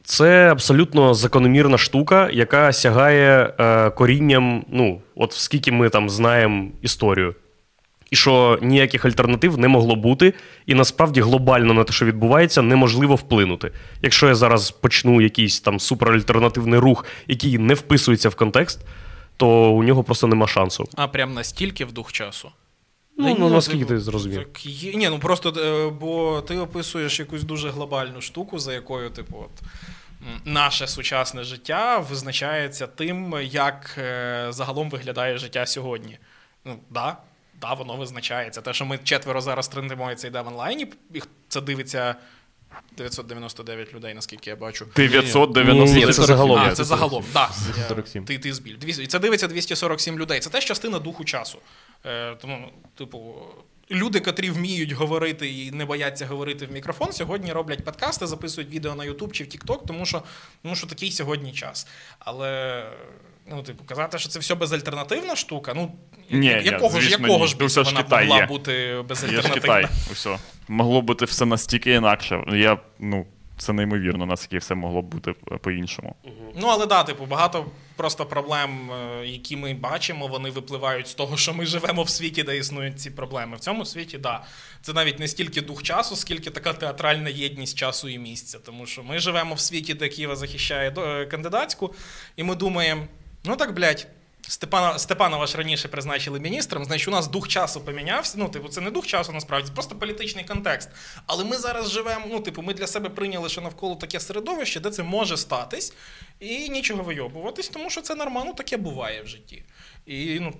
B: це абсолютно закономірна штука, яка сягає е, корінням, ну, от скільки ми там знаємо історію. І що ніяких альтернатив не могло бути, і насправді глобально на те, що відбувається, неможливо вплинути. Якщо я зараз почну якийсь там суперальтернативний рух, який не вписується в контекст, то у нього просто нема шансу.
D: А прям настільки в дух часу.
B: Ну, ну наскільки ти зрозумів?
D: Так є, ні, ну просто е, бо ти описуєш якусь дуже глобальну штуку, за якою, типу, от. Наше сучасне життя визначається тим, як е, загалом виглядає життя сьогодні. Ну, да, да, воно визначається. Те, що ми четверо зараз трендимо і це йде в онлайні, їх це дивиться 999 людей, наскільки я бачу.
A: 990
B: Ні, це загалом.
D: А, це загалом, так.
C: 247.
D: Ти, ти збіль. І це дивиться 247 людей. Це теж частина духу часу. Е, тому, типу, люди, котрі вміють говорити і не бояться говорити в мікрофон, сьогодні роблять подкасти, записують відео на YouTube чи в TikTok, тому що, тому що такий сьогодні час. Але. Ну, типу, казати, що це все безальтернативна штука. Ну,
A: Ні, ні,
D: якого ж,
A: звісно,
D: якого
A: ні.
D: ж
A: Ну,
D: біса
A: ж
D: вона
A: Китай
D: могла
A: є.
D: бути
A: Є ж
D: безальтернативна?
A: Китай. Усе. Могло бути все настільки інакше. Я, ну, це неймовірно, наскільки все могло б бути по-іншому.
D: Ну, але да, типу, багато просто проблем, е, які ми бачимо, вони випливають з того, що ми живемо в світі, де існують ці проблеми. В цьому світі, да. Це навіть не стільки дух часу, скільки така театральна єдність часу і місця. Тому що ми живемо в світі, де Києва захищає е, кандидатську, і ми думаємо, ну так, блядь. Степана Степанова ж раніше призначили міністром, значить, у нас дух часу помінявся. Ну, типу, це не дух часу, насправді, це просто політичний контекст. Але ми зараз живемо. Ну, типу, ми для себе прийняли, що навколо таке середовище, де це може статись, і нічого вийобуватись, тому що це нормально, таке буває в житті. І ну.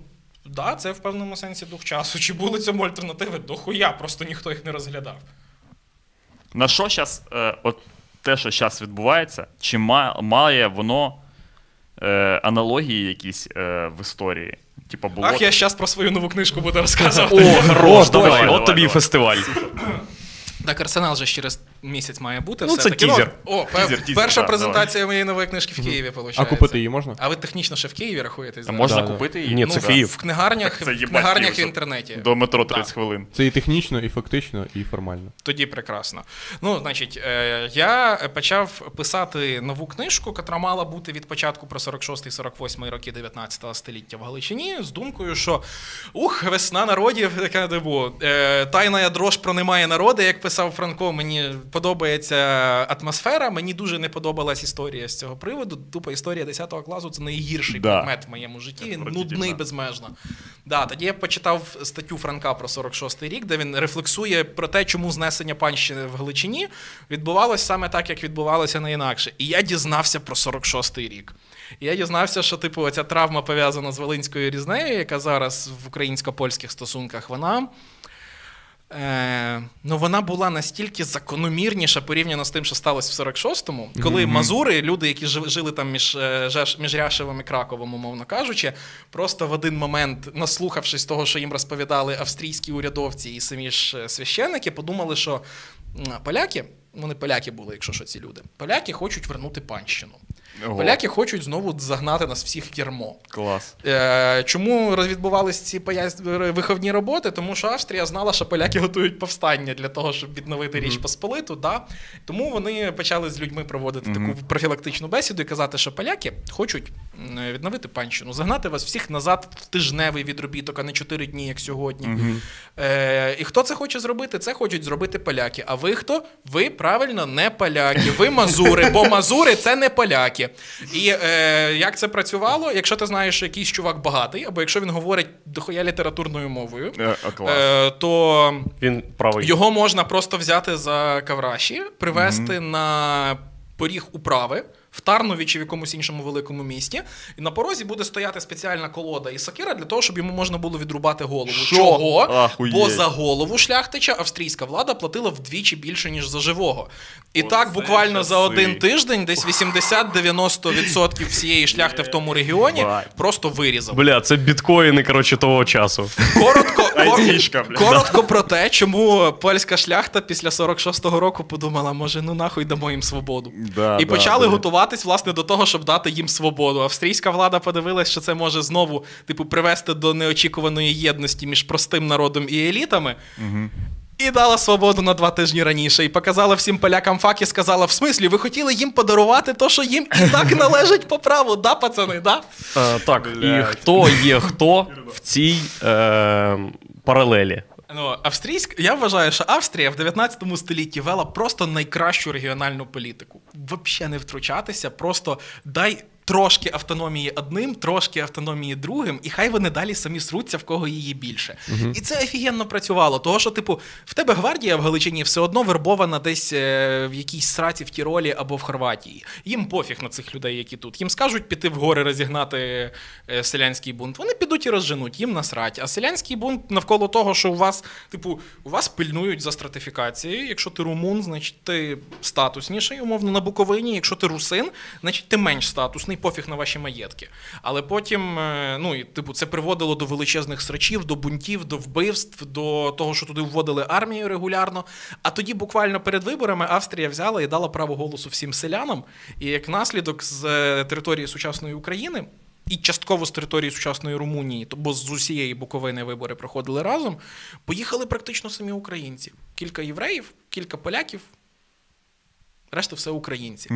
D: Да, це в певному сенсі дух часу. Чи були цьому альтернативи? Дохуя, просто ніхто їх не розглядав.
A: На що зараз, е, от те, що зараз відбувається, чи ма- має воно е, аналогії якісь е, в історії? Типа було.
D: Ах, я зараз про свою нову книжку буду *laughs* розказувати.
B: О, хорош, давай,
A: давай,
B: от тобі і
A: давай.
B: фестиваль.
D: Так, арсенал же ж через місяць має бути.
B: Ну,
D: все
B: це
D: таки.
B: тізер.
D: О,
A: Тізер, тізер,
D: перша
A: да,
D: презентація моєї нової книжки в Києві, виходить.
C: А купити її можна?
D: А ви технічно ще в Києві рахуєтесь?
A: Та
D: зараз?
A: можна
C: Да,
A: купити її?
B: Ні,
A: Ну,
B: це
A: да.
B: Київ.
D: В книгарнях,
A: це
D: в книгарнях в інтернеті.
A: До метро
D: Да.
A: 30 хвилин.
C: Це і технічно, і фактично, і формально.
D: Тоді прекрасно. Ну, значить, е, я почав писати нову книжку, яка мала бути від початку про 46-48 роки 19 століття в Галичині, з думкою, що ух, весна народів, *laughs* така типу, е, тайна дрож про немає народи, як писав Франко. Мені подобається атмосфера. Мені дуже не подобалась історія з цього приводу. Тупо історія 10 класу це найгірший
A: Да.
D: предмет в моєму житті. Нудний безмежно. Да, тоді я почитав статтю Франка про 46-й рік, де він рефлексує про те, чому знесення панщини в Галичині відбувалося саме так, як відбувалося не інакше. І я дізнався про 46-й рік. І я дізнався, що типу ця травма пов'язана з Волинською різнею, яка зараз в українсько-польських стосунках, вона. Е, ну, вона була настільки закономірніша порівняно з тим, що сталося в 46-му, коли мазури, люди, які жи- жили там між, е, між Ряшевим і Краковом, умовно кажучи, просто в один момент, наслухавшись того, що їм розповідали австрійські урядовці і самі ж е, священники, подумали, що поляки, вони поляки були, якщо що ці люди, поляки хочуть вернути панщину.
A: Ого.
D: Поляки хочуть знову загнати нас всіх в ярмо.
A: Клас.
D: Е, Чому відбувалися ці пояс- виховні роботи? Тому що Австрія знала, що поляки готують повстання для того, щоб відновити Річ Посполиту. Да? Тому вони почали з людьми проводити таку профілактичну бесіду і казати, що поляки хочуть відновити панщину, загнати вас всіх назад в тижневий відробіток, а не чотири дні, як сьогодні. Е, І хто це хоче зробити? Це хочуть зробити поляки. А ви хто? Ви правильно не поляки. Ви мазури, бо мазури це не поляки. І е, як це працювало? Якщо ти знаєш, що якийсь чувак багатий, або якщо він говорить дохуя літературною мовою,
A: Е,
D: е, то
B: Він правий.
D: його можна просто взяти за кавраші, привезти на поріг управи. В Тарнові чи в якомусь іншому великому місті, і на порозі буде стояти спеціальна колода і сокира для того, щоб йому можна було відрубати голову.
A: Що?
D: Чого?
A: Ахуєть.
D: Бо за голову шляхтича австрійська влада платила вдвічі більше, ніж за живого. І
A: Оце
D: так буквально за один тиждень десь 80-90% всієї шляхти в тому регіоні просто вирізав.
B: Бля, це біткоїни, коротше, того часу.
D: Коротко, кор-
A: Айтішка,
D: коротко про те, чому польська шляхта після 46-го року подумала, може, ну нахуй дамо їм свободу.
A: Да,
D: і
A: да,
D: почали
A: да.
D: готуватись власне до того, щоб дати їм свободу. Австрійська влада подивилась, що це може знову типу привести до неочікуваної єдності між простим народом і елітами. І дала свободу на два тижні раніше. І показала всім полякам фак і сказала: в смислі, ви хотіли їм подарувати то, що їм і так *laughs* належить по праву, да, пацани, да?
B: Е, так, і хто є хто в цій е, паралелі?
D: Ну, австрійська, я вважаю, що Австрія в 19 столітті вела просто найкращу регіональну політику. Взагалі не втручатися, просто дай трошки автономії одним, трошки автономії другим, і хай вони далі самі сруться, в кого її більше. І це офігенно працювало. Того, що, типу, в тебе гвардія в Галичині все одно вербована десь е, в якійсь сраці в Тіролі або в Хорватії. Їм пофіг на цих людей, які тут. Їм скажуть піти в гори розігнати е, селянський бунт. Вони підуть і розженуть, їм насрать. А селянський бунт навколо того, що у вас, типу, у вас пильнують за стратифікацією. Якщо ти румун, значить ти статусніший, умовно, на Буковині. Якщо ти русин, значить ти менш статусний, пофіг на ваші маєтки. Але потім, е, ну і типу, це приводило до величезних срачів, до бунтів, до вбивств, до того, що туди вводили армію регулярно. А тоді, буквально перед виборами, Австрія взяла і дала право голосу всім селянам. І як наслідок з е, території сучасної України. І частково з території сучасної Румунії, бо з усієї Буковини вибори проходили разом. Поїхали практично самі українці. Кілька євреїв, кілька поляків, решта все українці.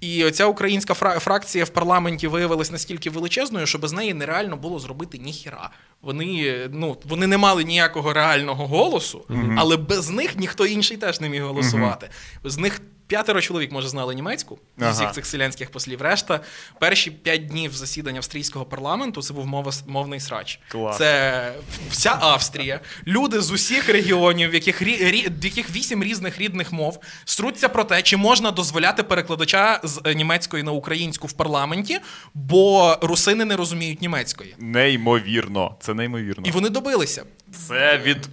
D: І оця українська фра- фракція в парламенті виявилась настільки величезною, що без неї нереально було зробити ніхіра. Вони, ну, вони не мали ніякого реального голосу, але без них ніхто інший теж не міг голосувати. З них п'ятеро чоловік, може, знали німецьку
A: Ага.
D: всіх цих селянських послів. Решта перші п'ять днів засідання австрійського парламенту це був мова, мовний срач.
A: Клас.
D: Це вся Австрія, люди з усіх регіонів, в яких, рі, рі- в яких вісім різних рідних мов, струться про те, чи можна дозволяти перекладача з е, німецької на українську в парламенті, бо русини не розуміють німецької.
A: Неймовірно. Це неймовірно.
D: І вони добилися.
A: Це від.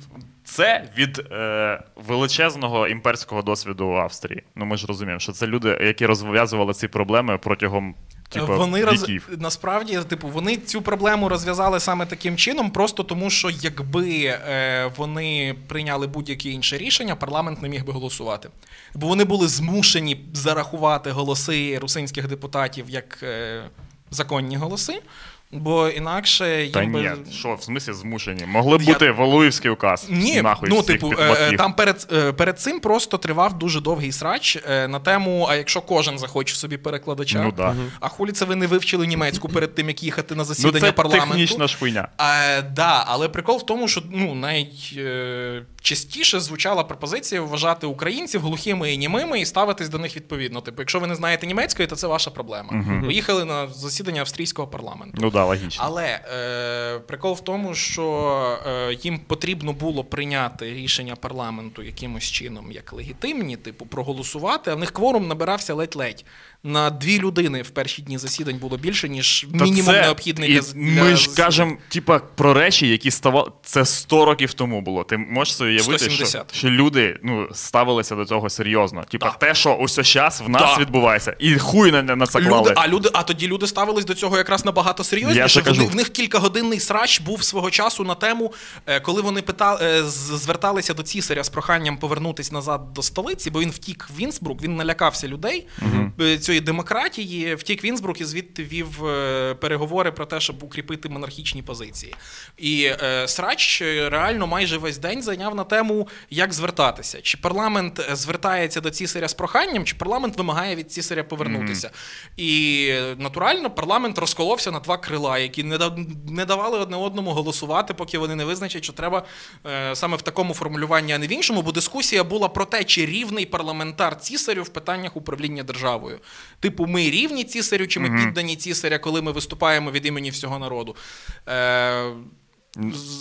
A: Це від е, величезного імперського досвіду Австрії. Ну ми ж розуміємо, що це люди, які розв'язували ці проблеми протягом типу,
D: вони роз... насправді, типу, вони цю проблему розв'язали саме таким чином, просто тому, що якби е, вони прийняли будь-яке інше рішення, парламент не міг би голосувати. Бо вони були змушені зарахувати голоси русинських депутатів як е, законні голоси. Бо інакше їм
A: Та
D: би...
A: ні, що в смислі змушені? Могли б
D: Я-
A: бути Валуївський указ.
D: Ні,
A: нахуй
D: ну типу, е, там перед, е, перед цим просто тривав дуже довгий срач е, на тему: а якщо кожен захоче собі перекладача,
A: Ну да.
D: а хулі це ви не вивчили німецьку перед тим, як їхати на
A: Ну
D: засідання
A: це
D: парламенту.
A: технічна шпиня.
D: А, да, але прикол в тому, що ну, найчастіше звучала пропозиція вважати українців глухими і німими і ставитись до них відповідно. Типу, якщо ви не знаєте німецької, то це ваша проблема. Поїхали на засідання австрійського парламенту.
A: Ну да, логічно.
D: Але е, прикол в тому, що е, їм потрібно було прийняти рішення парламенту якимось чином як легітимні, типу, проголосувати, а в них кворум набирався ледь-ледь. На дві людини в перші дні засідань було більше, ніж
A: Та
D: мінімум
A: це-
D: необхідний
A: і
D: для,
A: Ми ж кажемо, типа, про речі, які ставали. Це 100 років тому було. Ти можеш собі уявити, що, що люди ну, ставилися до цього серйозно. Типа,
D: Да.
A: те, що ось зараз в нас
D: Да.
A: відбувається, і хуй на, на це клали.
D: Люди, а люди, а тоді люди ставились до цього якраз набагато
A: Я
D: серйозніше.
A: кажу.
D: В них кількагодинний срач був свого часу на тему, е, коли вони питали, е, зверталися до цісаря з проханням повернутись назад до столиці, бо він втік в Вінсбрук, він налякався людей е, цієї демократії, втік в Вінсбрук і звідти вів переговори про те, щоб укріпити монархічні позиції. І е, срач реально майже весь день зайняв на тему, як звертатися. Чи парламент звертається до цісаря з проханням, чи парламент вимагає від цісаря повернутися. І е, натурально парламент розколовся на два крила, які не, давали одне одному голосувати, поки вони не визначать, що треба е, саме в такому формулюванні, а не в іншому, бо дискусія була про те, чи рівний парламентар цісарю в питаннях управління державою. Типу, ми рівні цісарю, чи ми піддані цісаря, коли ми виступаємо від імені всього народу. Е,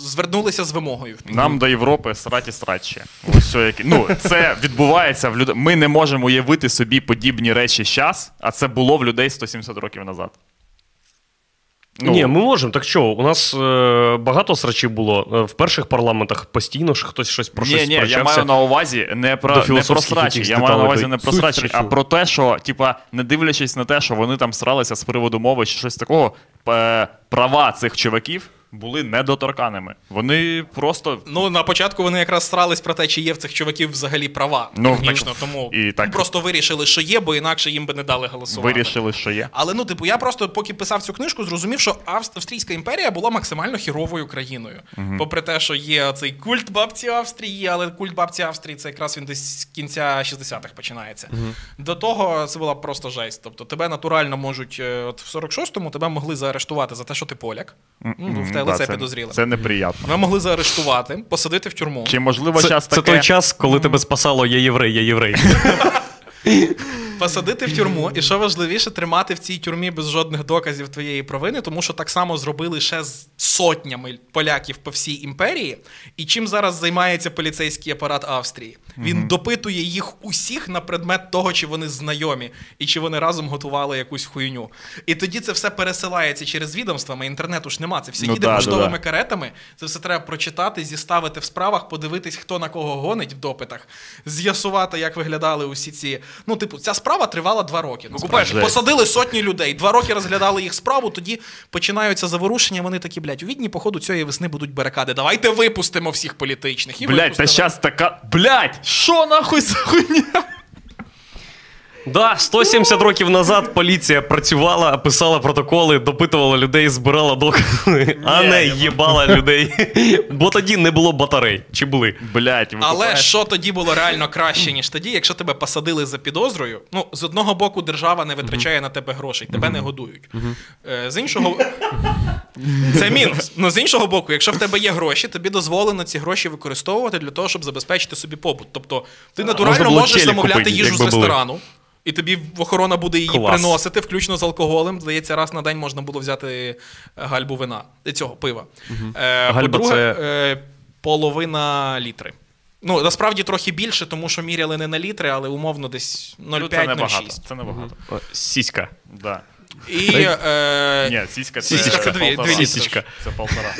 D: Звернулися з вимогою.
A: Нам до Європи сраті срачі. Ось що які. Ну, це відбувається в людей. Ми не можемо уявити собі подібні речі зараз, а це було в людей 170 років назад. Ну,
B: Ні, ми можемо. Так що, у нас е, багато срачів було. Е, В перших парламентах постійно ж хтось щось про
A: ні,
B: щось
A: ні, я маю на увазі не про, не про срачі. Я маю на увазі не про срачі, а про те, що, типа, не дивлячись на те, що вони там сралися з приводу мови чи щось такого, права цих чуваків були недоторканими. Вони просто.
D: Ну, на початку вони якраз срались про те, чи є в цих чуваків взагалі права.
A: Ну,
D: технічно,
A: так,
D: тому
A: і так-
D: просто вирішили, що є, бо інакше їм би не дали голосувати.
A: Вирішили, що є.
D: Але ну, типу, я просто поки писав цю книжку, зрозумів, що Авст- Австрійська імперія була максимально хіровою країною. Попри те, що є цей культ бабці Австрії, але культ бабці Австрії це якраз він десь з кінця 60-х починається. До того це була просто жесть. Тобто тебе натурально можуть, е, от в 46-му тебе могли заарештувати за те, що ти поляк. Ну, в тебе
A: Да,
D: лице
A: це,
D: підозріле.
A: Це неприємно.
D: Ми могли заарештувати, посадити в тюрму.
A: Чи можливо
B: Це,
A: час
B: це
A: таке...
B: той час, коли тебе спасало я єврей, я єврей. *laughs*
D: посадити в тюрму, і що важливіше, тримати в цій тюрмі без жодних доказів твоєї провини, тому що так само зробили ще з сотнями поляків по всій імперії. І чим зараз займається поліцейський апарат Австрії? Він допитує їх усіх на предмет того, чи вони знайомі, і чи вони разом готували якусь хуйню. І тоді це все пересилається через відомствами. Інтернету ж нема. Це все
A: Ну
D: їде
A: да, да,
D: поштовими
A: да.
D: каретами. Це все треба прочитати, зіставити в справах, подивитись, хто на кого гонить в допитах, з'ясувати, як виглядали усі ці. Ну, типу, ця справа тривала два роки. Купаєш, посадили сотні людей, два роки розглядали їх справу, тоді починаються заворушення. Вони такі, блядь, у відні, походу, цієї весни будуть барикади. Давайте випустимо всіх політичних. І
A: Блять, та зараз така. Блять, що нахуй за хуйня?
B: Да, 170 років назад поліція працювала, писала протоколи, допитувала людей, збирала докази, а не їбала людей. *laughs* Бо тоді не було батарей. Чи були?
A: Блять,
D: Але що тоді було реально краще, ніж тоді, якщо тебе посадили за підозрою? Ну, з одного боку, держава не витрачає на тебе грошей, тебе не годують. Е, З іншого *laughs* це мінус. Ну з іншого боку, якщо в тебе є гроші, тобі дозволено ці гроші використовувати для того, щоб забезпечити собі побут. Тобто ти натурально можеш замовляти їжу з ресторану. І тобі охорона буде її
B: Клас.
D: приносити, включно з алкоголем. Здається, раз на день можна було взяти е, гальбу вина е, цього пива. Е,
B: Гальба
D: по-друге,
B: це-
D: е, половина літри. Ну, насправді трохи більше, тому що міряли не на літри, але умовно десь
A: Ну, це небагато.
D: 0,5-0,6.
A: Це небагато.
B: О, Сіська.
A: Да.
D: І е,
A: Ні, сіська це,
D: Сіська це дві- дві літри.
B: Сісічка.
A: Це полтора.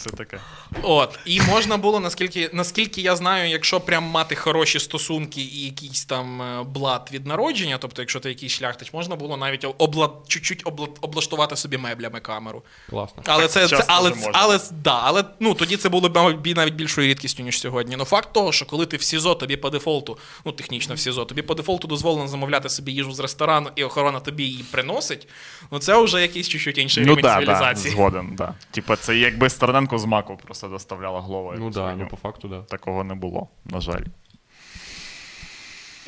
A: Все таке.
D: От, і можна було, наскільки, наскільки я знаю, якщо прям мати хороші стосунки і якийсь там е, блат від народження, тобто, якщо ти якийсь шляхтич, можна було навіть обла, чуть-чуть обла, облаштувати собі меблями камеру.
C: Класно.
D: Але це, це але,
A: можна.
D: але, да, але ну, тоді це було б навіть більшою рідкістю, ніж сьогодні. Ну факт того, що коли ти в СІЗО, тобі по дефолту, ну технічно в СІЗО, тобі по дефолту дозволено замовляти собі їжу з ресторану, і охорона тобі її приносить. Ну це вже якийсь чуть-чуть інший
A: Ну
D: рівень
A: да, да, згоден, да. Типа, це якби Стерненко з маку просто доставляла головою.
C: Ну так, ну по факту, да.
A: Такого не було, на жаль.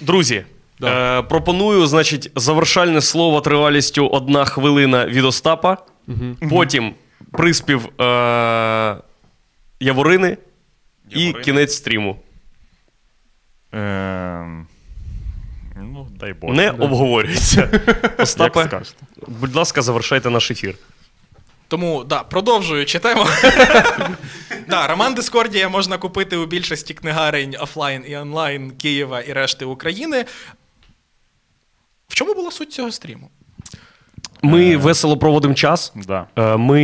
B: Друзі,
C: Да.
B: е, пропоную, значить, завершальне слово тривалістю одна хвилина від Остапа. Потім приспів е, Яворини і кінець стріму.
A: Ем, Ну, дай Боже.
B: Не обговорюється. *laughs*
A: Як
B: Остапе, будь ласка, завершайте наш ефір.
D: Тому да, продовжуючи тему. *laughs* да, Роман Дискордія можна купити у більшості книгарень офлайн і онлайн Києва і решти України. В чому була суть цього стріму?
B: Ми весело проводимо час.
A: Да.
B: Е, Ми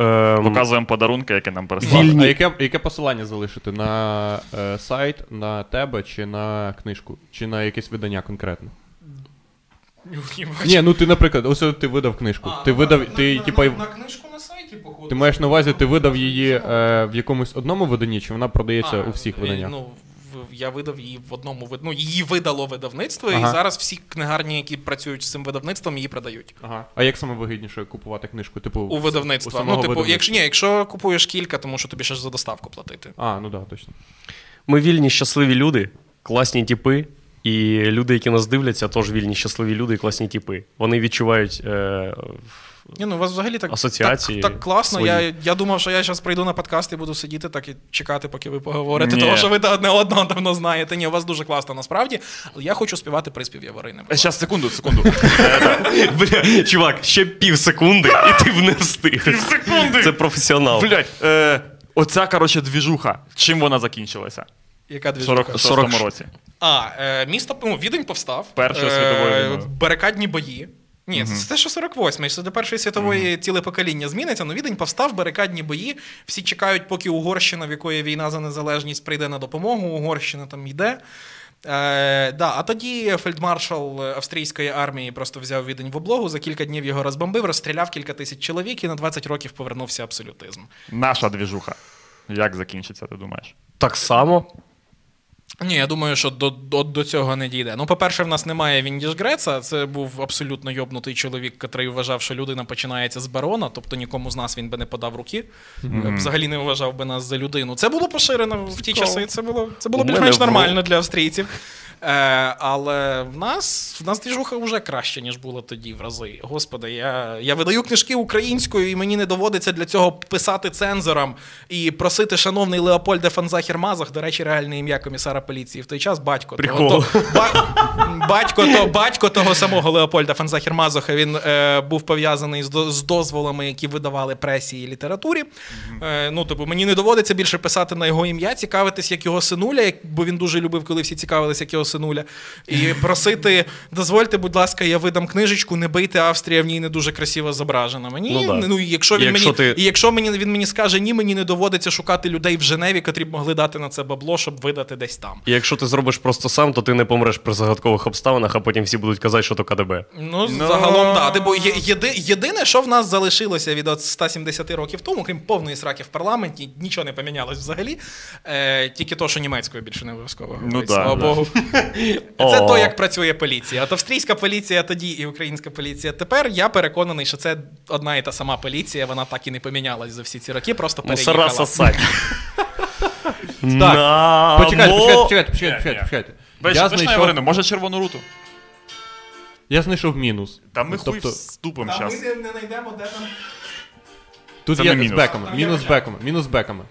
B: е,
A: Показуємо подарунки, які нам переслали.
B: Вільні.
C: А яке, яке посилання залишити? На е, сайт, на тебе чи на книжку? Чи на якесь видання конкретно? *laughs* Ні, ну ти, наприклад, ось ти видав книжку. ти видав, ти, типа,
D: на книжку на сайті, походу.
C: ти маєш на увазі, ти видав її е, в якомусь одному виданні, чи вона продається у всіх виданнях?
D: Ну, я видав її в одному вид- ну, її видало видавництво, і зараз всі книгарні, які працюють з цим видавництвом, її продають.
C: Ага. А як саме вигідніше купувати книжку? Типу,
D: У видавництва.
C: у
D: ну, типу,
C: видавництва?
D: якщо ні, якщо купуєш кілька, тому що тобі ще за доставку платити.
C: А, ну так, да, точно.
B: Ми вільні, щасливі люди, класні тіпи. І люди, які нас дивляться, теж вільні, щасливі люди і класні тіпи. Вони відчувають. Е,
D: Ні, ну у вас взагалі так,
B: Асоціації
D: так, так класно.
B: свої.
D: Я, я думав, що я зараз прийду на подкаст і буду сидіти так і чекати, поки ви поговорите,
A: Ні.
D: тому що ви та одне одного давно знаєте. Ні, у вас дуже класно насправді. Але я хочу співати приспів Яворини.
A: Зараз, секунду, секунду. *laughs*
B: Бля, чувак, ще пів секунди, і ти б не встиг. Пів
A: секунди?
B: Це професіонал.
A: Блять, е, оця, коротше, двіжуха. Чим вона закінчилася?
D: Яка
A: В
D: двіжуха?
A: 46-му році.
D: А, е, місто, ну, Відень повстав.
A: Першою
D: Е,
A: світовою війною.
D: Барикадні бої. Ні, це те, що 48-й, що до Першої світової ціле покоління зміниться. Ну, Відень повстав, барикадні бої. Всі чекають, поки Угорщина, в якої війна за незалежність, прийде на допомогу. Угорщина там йде. Е, да, а тоді фельдмаршал австрійської армії просто взяв відень в облогу, за кілька днів його розбомбив, розстріляв кілька тисяч чоловік і на 20 років повернувся абсолютизм.
A: Наша двіжуха. Як закінчиться, ти думаєш?
B: Так само.
D: Ні, я думаю, що до, до, до цього не дійде. Ну, по-перше, в нас немає Віндіш Греца. Це був абсолютно йобнутий чоловік, який вважав, що людина починається з барона, тобто нікому з нас він би не подав руки. Взагалі не вважав би нас за людину. Це було поширено в ті часи. Це було, це було більш-менш нормально для австрійців. Е, але в нас, в нас двіжуха вже краще, ніж було тоді в рази. Господи, я, я видаю книжки українською, і мені не доводиться для цього писати цензорам і просити шановний Леопольде фон Захер-Мазох, до речі, реальне ім'я комісара поліції в той час батько.
B: Прикол.
D: Того, то, ба, батько, то, батько того самого Леопольда фон Захер-Мазоха, він е, був пов'язаний з, з дозволами, які видавали пресі і літературі. Е, ну, тобто, мені не доводиться більше писати на його ім'я, цікавитись, як його синуля, як, бо він дуже любив, коли всі цікавились, як його синуля. І просити, дозвольте, будь ласка, я видам книжечку, не бийте Австрія, в ній не дуже красиво зображена. Мені,
B: Ну,
D: ну, якщо він
B: Якщо
D: мені,
B: ти-
D: і якщо мені, він мені скаже ні, мені не доводиться шукати людей в Женеві, котрі б могли дати на це бабло, щоб видати десь там.
B: І якщо ти зробиш просто сам, то ти не помреш при загадкових обставинах, а потім всі будуть казати, що то КДБ.
D: Ну, загалом, да. Бо є, єди, єдине, що в нас залишилося від 170 років тому, крім повної сраки в парламенті, нічого не помінялось взагалі. Е, тільки то, що німецькою більше не обов'язково.
A: Ну да,
D: слава
A: да.
D: Богу. *laughs*
B: О.
D: Це то, як працює поліція. От австрійська поліція тоді і українська поліція тепер. Я переконаний, що це одна і та сама поліція, вона так і не помінялась за всі ці роки, просто
B: Мусора
D: переїхала.
B: сосать. *laughs*
C: Так, почекайте, почекайте, почекайте, почекайте, почекайте. Я
A: я знайшов...
C: знайшов,
A: може червону руту?
C: я знайшов мінус.
A: Та ми хуй
C: Тобто,
A: вступимо
D: Та
A: зараз.
D: ми не, не знайдемо, де там.
C: тут
A: Це
C: є
A: не
C: з
A: мінус.
C: беками, мінус з беками, мінус з беками.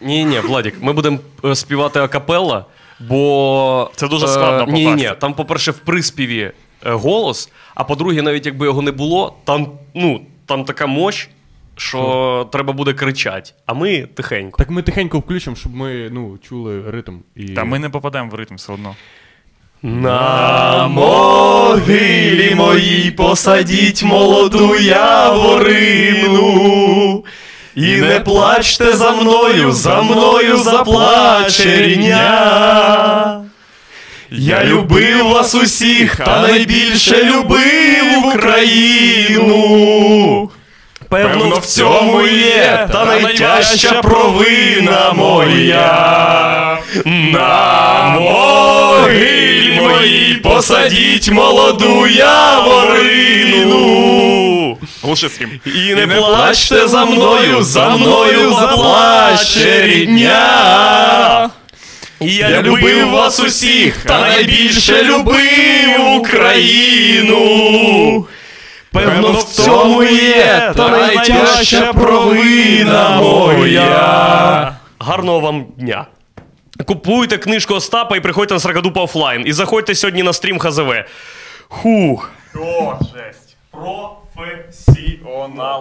B: Ні, ні, Владік, ми будемо е, співати акапелла, бо.
A: Це дуже складно
B: Ні, ні, ні.
A: попасти.
B: Там, по-перше, в приспіві е, голос, а по-друге, навіть якби його не було, там, ну, там така мощ, що треба буде кричати. А ми тихенько.
C: Так ми тихенько включимо, щоб ми ну, чули ритм. І...
A: Та ми не попадемо в ритм все одно.
B: На могилі моїй посадіть молоду яворину. І не плачте за мною, за мною заплаче рідня. Я любив вас усіх, та найбільше любив Україну. Певно, в цьому є та найтяжча провина моя. На могилі моїй посадіть молоду яворину. І не плачте за мною, за мною заплаче рідня. Я любив вас усіх, та найбільше любив Україну. Певно, в цьому є та найтяжча провина моя. Гарного вам дня. Купуйте книжку Остапа і приходьте на Сракадупа офлайн. І заходьте сьогодні на стрім ХЗВ. Хух.
A: О, жесть. Професіонали.